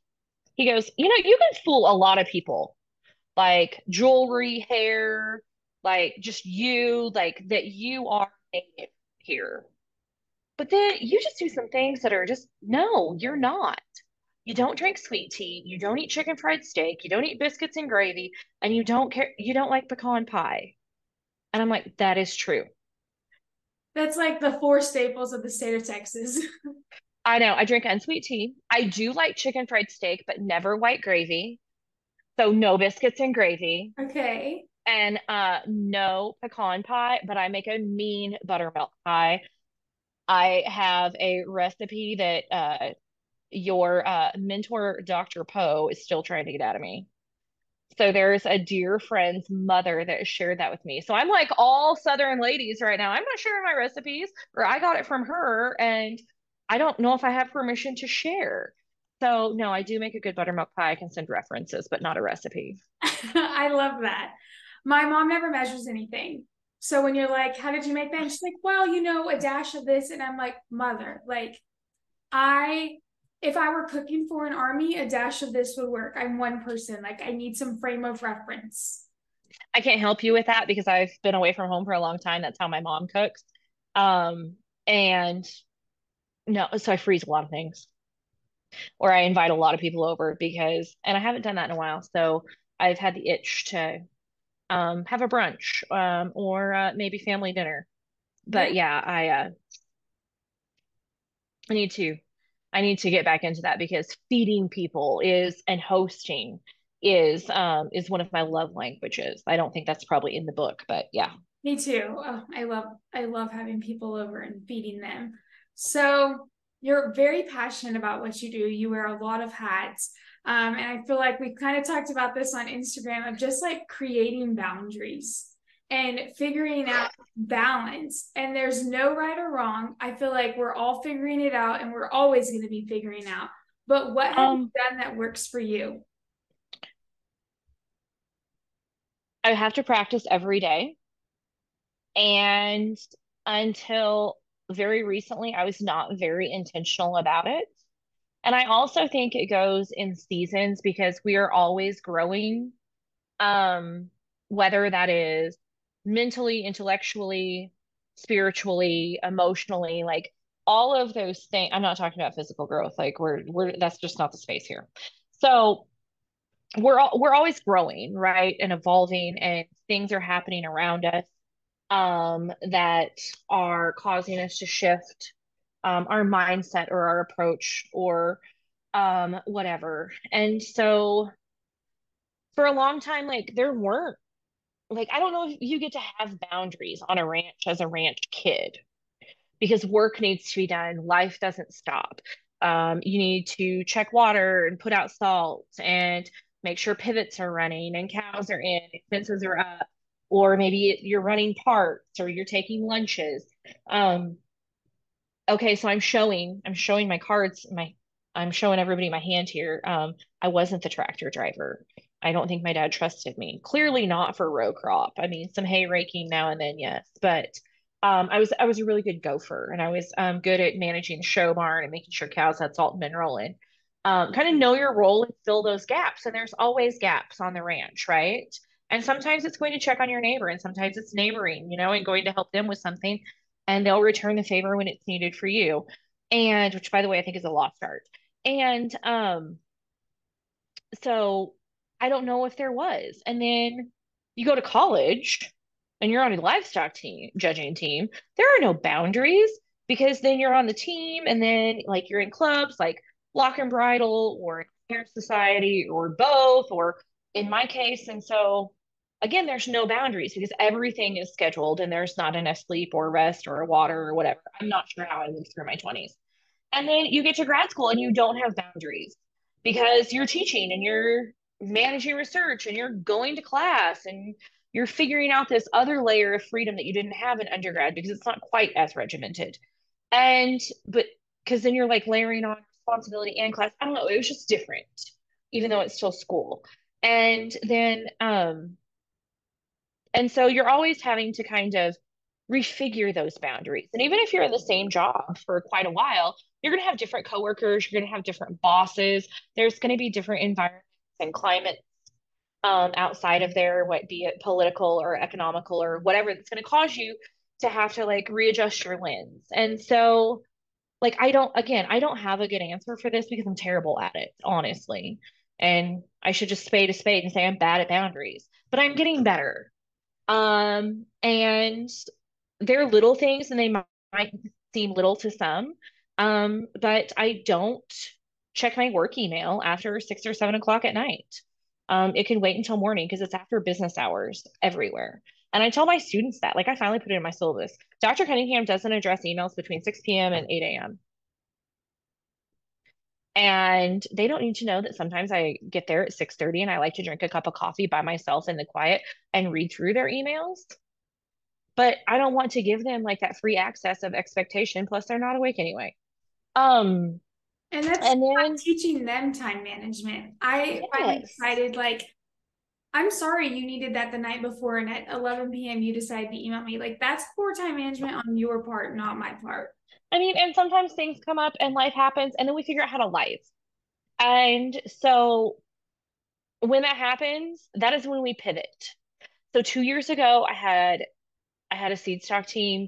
He goes, "You know, you can fool a lot of people, like jewelry, hair, like just you, like that you are here, but then you just do some things that are just no, you're not." You don't drink sweet tea, you don't eat chicken fried steak, you don't eat biscuits and gravy, and you don't care you don't like pecan pie. And I'm like, that is true. That's like the four staples of the state of Texas. I know I drink unsweet tea. I do like chicken fried steak, but never white gravy. So no biscuits and gravy. Okay. And uh no pecan pie, but I make a mean buttermilk pie. I have a recipe that uh your uh mentor Dr. Poe is still trying to get out of me. So there's a dear friend's mother that shared that with me. So I'm like all Southern ladies right now. I'm not sharing my recipes, or I got it from her, and I don't know if I have permission to share. So no, I do make a good buttermilk pie. I can send references, but not a recipe. I love that. My mom never measures anything. So when you're like, how did you make that? And she's like, well, you know, a dash of this. And I'm like, mother, like, I, if I were cooking for an army, a dash of this would work. I'm one person. Like, I need some frame of reference. I can't help you with that because I've been away from home for a long time. That's how my mom cooks. Um, and no, so I freeze a lot of things. or I invite a lot of people over because, and I haven't done that in a while. So I've had the itch to um, have a brunch um, or uh, maybe family dinner. But yeah, I uh, I need to I need to get back into that because feeding people is and hosting is um is one of my love languages. I don't think that's probably in the book, but yeah. Me too. Oh, I love I love having people over and feeding them. So you're very passionate about what you do. You wear a lot of hats. Um, and I feel like we kind of talked about this on Instagram of just like creating boundaries and figuring out balance. And there's no right or wrong. I feel like we're all figuring it out and we're always going to be figuring out. But what have Um, you done that works for you? I have to practice every day. And until very recently, I was not very intentional about it. And I also think it goes in seasons because we are always growing, um, whether that is mentally, intellectually, spiritually, emotionally, like all of those things. I'm not talking about physical growth. Like we're we're that's just not the space here. So we're all, we're always growing, right? And evolving and things are happening around us um that are causing us to shift um our mindset or our approach or um whatever. And so for a long time like there weren't like I don't know if you get to have boundaries on a ranch as a ranch kid because work needs to be done. Life doesn't stop. Um, you need to check water and put out salt and make sure pivots are running and cows are in, fences are up, or maybe you're running parts or you're taking lunches. Um, okay, so I'm showing, I'm showing my cards, my I'm showing everybody my hand here. Um, I wasn't the tractor driver. I don't think my dad trusted me. Clearly not for row crop. I mean, some hay raking now and then, yes, but um, I was I was a really good gopher, and I was um, good at managing the show barn and making sure cows had salt and mineral, and um, kind of know your role and fill those gaps. And there's always gaps on the ranch, right? And sometimes it's going to check on your neighbor, and sometimes it's neighboring, you know, and going to help them with something, and they'll return the favor when it's needed for you. And which, by the way, I think is a lost art. And um, so I don't know if there was. And then you go to college and you're on a livestock team judging team, there are no boundaries because then you're on the team and then like you're in clubs like Block and Bridle or Hair Society or both, or in my case. And so again, there's no boundaries because everything is scheduled and there's not enough sleep or rest or water or whatever. I'm not sure how I lived through my 20s. And then you get to grad school and you don't have boundaries because you're teaching and you're managing research and you're going to class and you're figuring out this other layer of freedom that you didn't have in undergrad because it's not quite as regimented. And, but because then you're like layering on responsibility and class. I don't know. It was just different, even though it's still school. And then, um, and so you're always having to kind of refigure those boundaries. And even if you're in the same job for quite a while, you're going to have different coworkers, you're going to have different bosses, there's going to be different environments and climate um, outside of there, what be it political or economical or whatever, that's going to cause you to have to like readjust your lens. And so, like, I don't, again, I don't have a good answer for this because I'm terrible at it, honestly. And I should just spade a spade and say I'm bad at boundaries, but I'm getting better. Um, and they're little things and they might, might seem little to some. Um, but I don't check my work email after six or seven o'clock at night. Um, it can wait until morning because it's after business hours everywhere. And I tell my students that, like, I finally put it in my syllabus. Dr. Cunningham doesn't address emails between 6 p.m. and 8 a.m. And they don't need to know that sometimes I get there at 6:30 and I like to drink a cup of coffee by myself in the quiet and read through their emails. But I don't want to give them like that free access of expectation. Plus, they're not awake anyway. Um, and that's and then, teaching them time management. I yes. I'm excited. Like, I'm sorry you needed that the night before, and at 11 p.m. you decided to email me. Like, that's poor time management on your part, not my part. I mean, and sometimes things come up and life happens, and then we figure out how to life. And so when that happens, that is when we pivot. So two years ago, I had I had a seed stock team,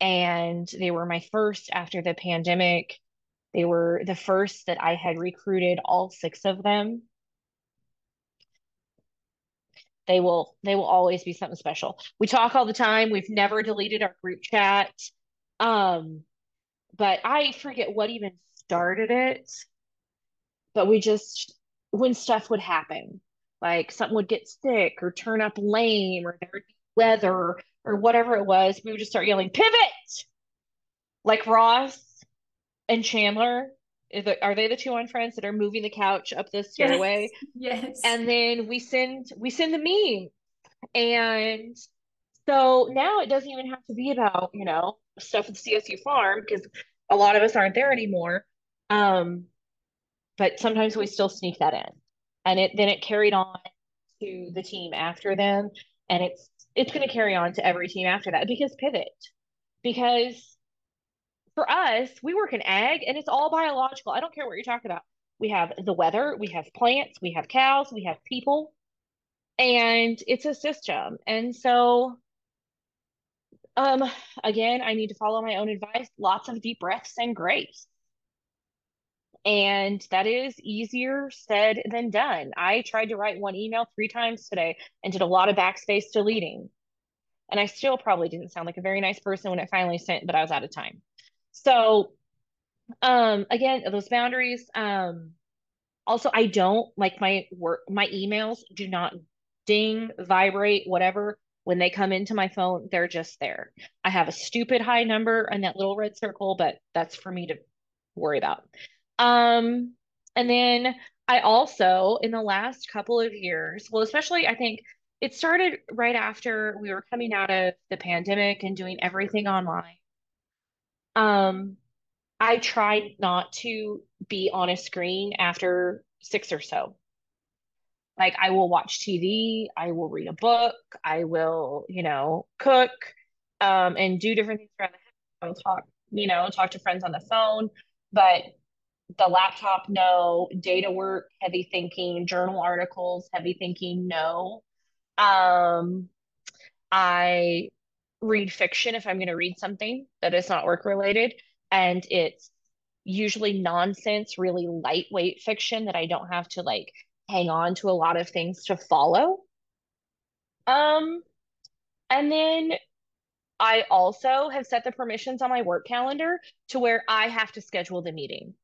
and they were my first after the pandemic they were the first that I had recruited all six of them. They will they will always be something special. We talk all the time. We've never deleted our group chat. Um, but I forget what even started it. But we just when stuff would happen, like something would get sick or turn up lame or there would be weather or whatever it was, we would just start yelling, pivot! Like Ross and Chandler are they the two on Friends that are moving the couch up the stairway? Yes. yes. And then we send we send the meme, and so now it doesn't even have to be about you know stuff at CSU Farm because a lot of us aren't there anymore. Um, but sometimes we still sneak that in, and it then it carried on to the team after them, and it's it's going to carry on to every team after that because pivot, because for us, we work in ag and it's all biological. I don't care what you're talking about. We have the weather, we have plants, we have cows, we have people, and it's a system. And so, um, again, I need to follow my own advice, lots of deep breaths and grace. And that is easier said than done. I tried to write one email three times today and did a lot of backspace deleting. And I still probably didn't sound like a very nice person when it finally sent, but I was out of time. So, um, again, those boundaries. Um, also, I don't like my work, my emails do not ding, vibrate, whatever. When they come into my phone, they're just there. I have a stupid high number and that little red circle, but that's for me to worry about. Um, and then I also, in the last couple of years, well, especially I think it started right after we were coming out of the pandemic and doing everything online. Um, I try not to be on a screen after six or so. Like I will watch TV, I will read a book, I will, you know, cook, um, and do different things around the house. I'll talk, you know, talk to friends on the phone. But the laptop, no. Data work, heavy thinking, journal articles, heavy thinking, no. Um, I read fiction if I'm going to read something that is not work related, and it's usually nonsense, really lightweight fiction that I don't have to like hang on to a lot of things to follow. Um, and then I also have set the permissions on my work calendar to where I have to schedule the meeting.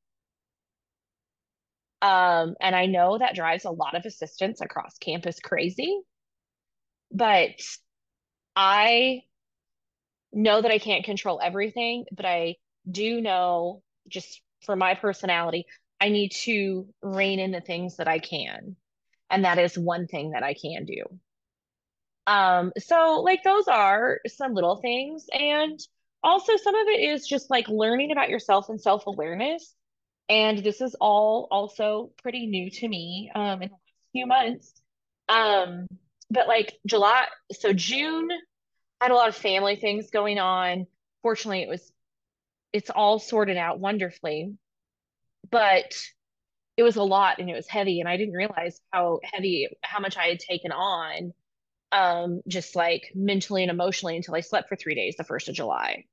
Um, and I know that drives a lot of assistants across campus crazy, but I know that I can't control everything, but I do know just for my personality, I need to rein in the things that I can. And that is one thing that I can do. Um, so like those are some little things. And also some of it is just like learning about yourself and self-awareness. And this is all also pretty new to me um in the last few months. Um, but like July, so June had a lot of family things going on. Fortunately, it was it's all sorted out wonderfully. But it was a lot and it was heavy and I didn't realize how heavy how much I had taken on um just like mentally and emotionally until I slept for 3 days the 1st of July.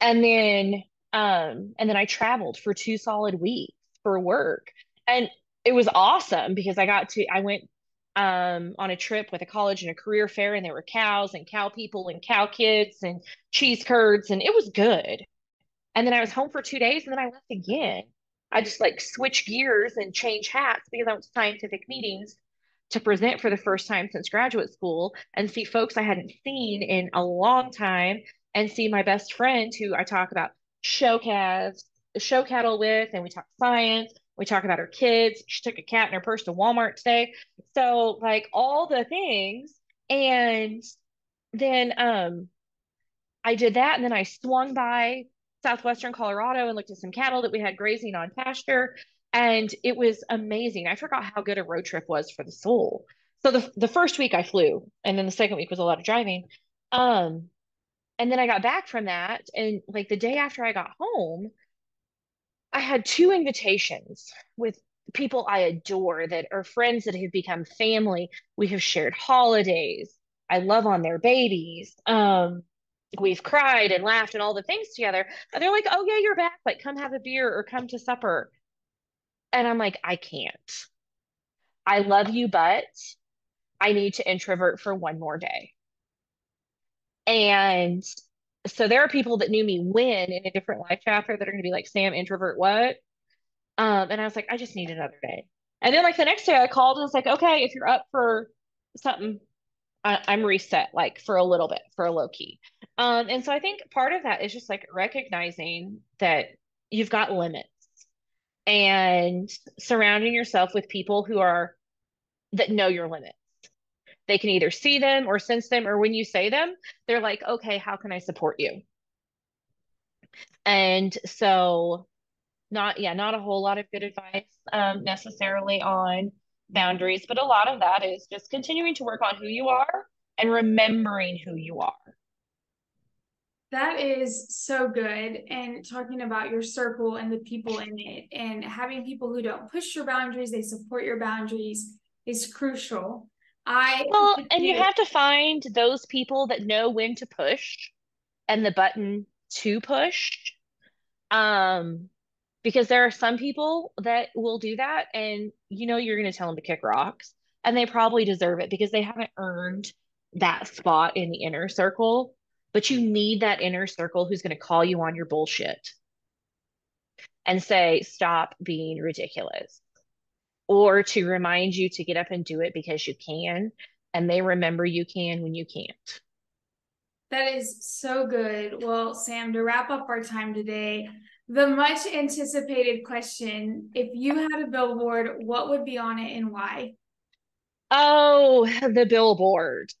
And then um and then I traveled for two solid weeks for work. And it was awesome because I got to I went um, on a trip with a college and a career fair, and there were cows and cow people and cow kids and cheese curds, and it was good. And then I was home for two days, and then I left again. I just like switch gears and change hats because I went to scientific meetings to present for the first time since graduate school and see folks I hadn't seen in a long time and see my best friend who I talk about show calves, show cattle with, and we talk science we talk about her kids. She took a cat in her purse to Walmart today. So like all the things. And then um I did that and then I swung by southwestern Colorado and looked at some cattle that we had grazing on pasture. And it was amazing. I forgot how good a road trip was for the soul. So the the first week I flew, and then the second week was a lot of driving. Um, and then I got back from that, and like the day after I got home, I had two invitations with people I adore that are friends that have become family. We have shared holidays. I love on their babies. Um, we've cried and laughed and all the things together. And they're like, oh, yeah, you're back. Like, come have a beer or come to supper. And I'm like, I can't. I love you, but I need to introvert for one more day. And so there are people that knew me when in a different life chapter that are going to be like, Sam, introvert, what? Um, and I was like, I just need another day. And then like the next day I called and was like, okay, if you're up for something, I, am reset like for a little bit for a low key. Um, and so I think part of that is just like recognizing that you've got limits and surrounding yourself with people who are that know your limits they can either see them or sense them, or when you say them, they're like, okay, how can I support you? And so, not, yeah, not a whole lot of good advice um, necessarily on boundaries, but a lot of that is just continuing to work on who you are and remembering who you are. That is so good. And talking about your circle and the people in it, and having people who don't push your boundaries, they support your boundaries is crucial. I well, and you have to find those people that know when to push and the button to push. Um, because there are some people that will do that, and you know you're going to tell them to kick rocks, and they probably deserve it because they haven't earned that spot in the inner circle. But you need that inner circle who's going to call you on your bullshit and say, stop being ridiculous or to remind you to get up and do it because you can and they remember you can when you can't. That is so good. Well sam to wrap up our time today the much anticipated question if you had a billboard what would be on it and why? Oh the billboard.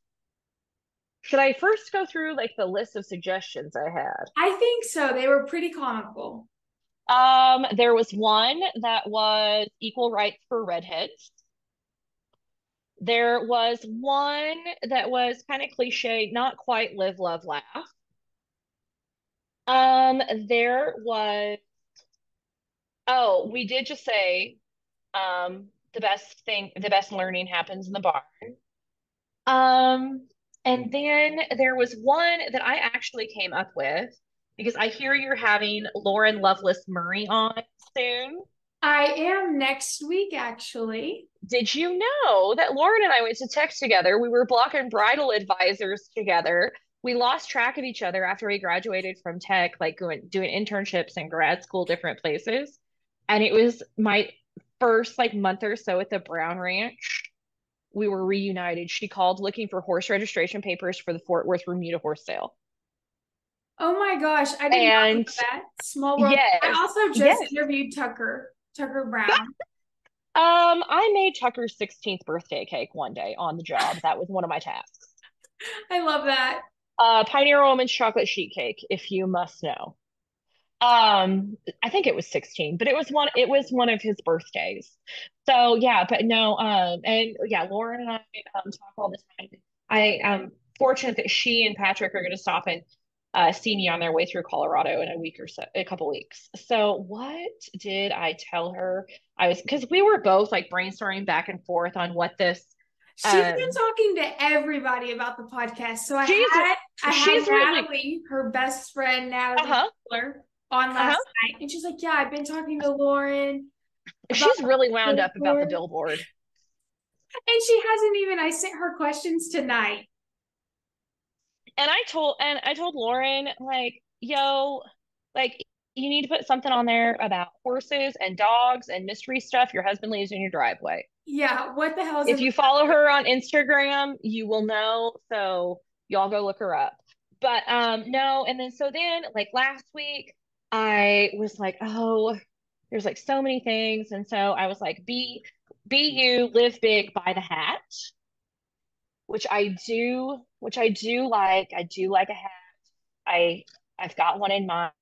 Should i first go through like the list of suggestions i had? I think so. They were pretty comical um, there was one that was equal rights for redheads. There was one that was kind of cliche, not quite live, love, laugh. Um, there was, oh, we did just say, um, the best thing, the best learning happens in the barn. Um, and then there was one that I actually came up with because I hear you're having Lauren Lovelace Murray on soon. I am next week, actually. Did you know that Lauren and I went to tech together? We were Block and Bridle advisors together. We lost track of each other after we graduated from tech, like going doing internships and grad school, different places. And it was my first like month or so at the Brown Ranch. We were reunited. She called looking for horse registration papers for the Fort Worth Remuda horse sale. Oh my gosh, I didn't and, know that. Small world. Yes, I also just yes. interviewed Tucker, Tucker Brown. um, I made Tucker's 16th birthday cake one day on the job. That was one of my tasks. I love that. Uh, Pioneer Woman's chocolate sheet cake, if you must know. Um, I think it was 16, but it was one it was one of his birthdays. So yeah, but no, um, and yeah, Lauren and I um talk all the time. I am fortunate that she and Patrick are gonna stop and uh, see me on their way through Colorado in a week or so, a couple weeks. So what did I tell her? I was because we were both like brainstorming back and forth on what this. She's um, been talking to everybody about the podcast. So I had I had Natalie, really, her best friend Natalie uh-huh. on last uh-huh. night, and she's like, "Yeah, I've been talking to Lauren." She's really wound up about the billboard. And she hasn't even. I sent her questions tonight and I told and I told Lauren like, yo, like you need to put something on there about horses and dogs and mystery stuff your husband leaves in your driveway. Yeah, what the hell If you follow her on Instagram, you will know. So y'all go look her up. But um no, and then so then like last week I was like, oh, there's like so many things. And so I was like, be be you, live big, buy the hat which I do, which I do like. I do like a hat. I I've got one in mind.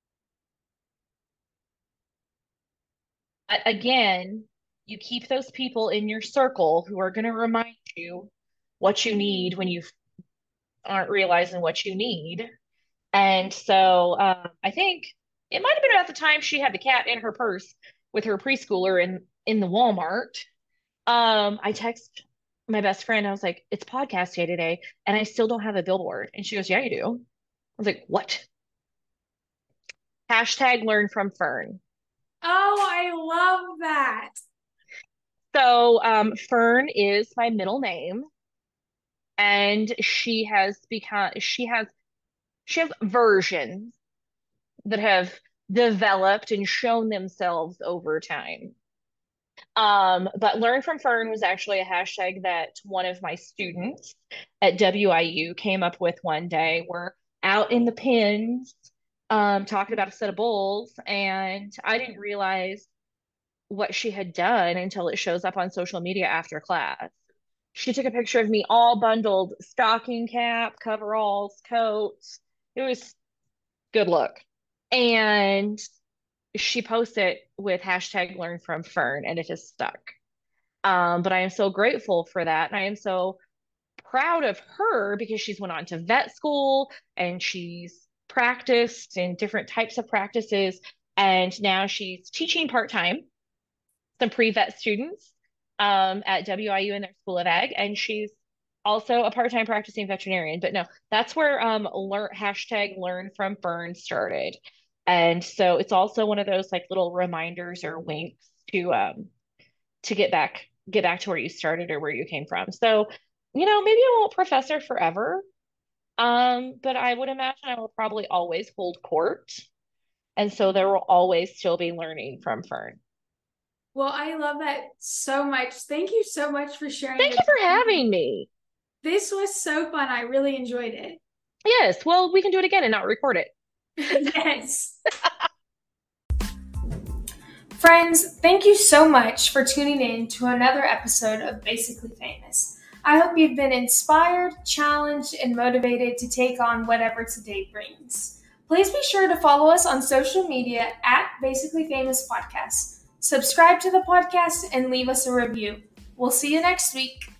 But again, you keep those people in your circle who are going to remind you what you need when you aren't realizing what you need. And so um, I think it might have been about the time she had the cat in her purse with her preschooler in in the Walmart. Um, I text my best friend, I was like, it's podcast day today, and I still don't have a billboard. And she goes, Yeah, you do. I was like, What? Hashtag learn from Fern. Oh, I love that. So um, Fern is my middle name. And she has become she has she has versions that have developed and shown themselves over time. Um, but Learn from Fern was actually a hashtag that one of my students at WIU came up with one day. We're out in the pins um, talking about a set of bulls, and I didn't realize what she had done until it shows up on social media after class. She took a picture of me all bundled, stocking cap, coveralls, coats. It was good look. And she posted with hashtag learn from Fern and it has stuck. Um, but I am so grateful for that. And I am so proud of her because she's went on to vet school and she's practiced in different types of practices. And now she's teaching part time some pre vet students um, at WIU in their School of Ag. And she's also a part time practicing veterinarian. But no, that's where um, learn, hashtag learn from Fern started. And so it's also one of those like little reminders or winks to um to get back get back to where you started or where you came from. So, you know, maybe I won't professor forever. Um, but I would imagine I will probably always hold court. And so there will always still be learning from Fern. Well, I love that so much. Thank you so much for sharing. Thank you for having me. This was so fun. I really enjoyed it. Yes. Well, we can do it again and not record it. Yes. Friends, thank you so much for tuning in to another episode of Basically Famous. I hope you've been inspired, challenged, and motivated to take on whatever today brings. Please be sure to follow us on social media at Basically Famous Podcast. Subscribe to the podcast and leave us a review. We'll see you next week.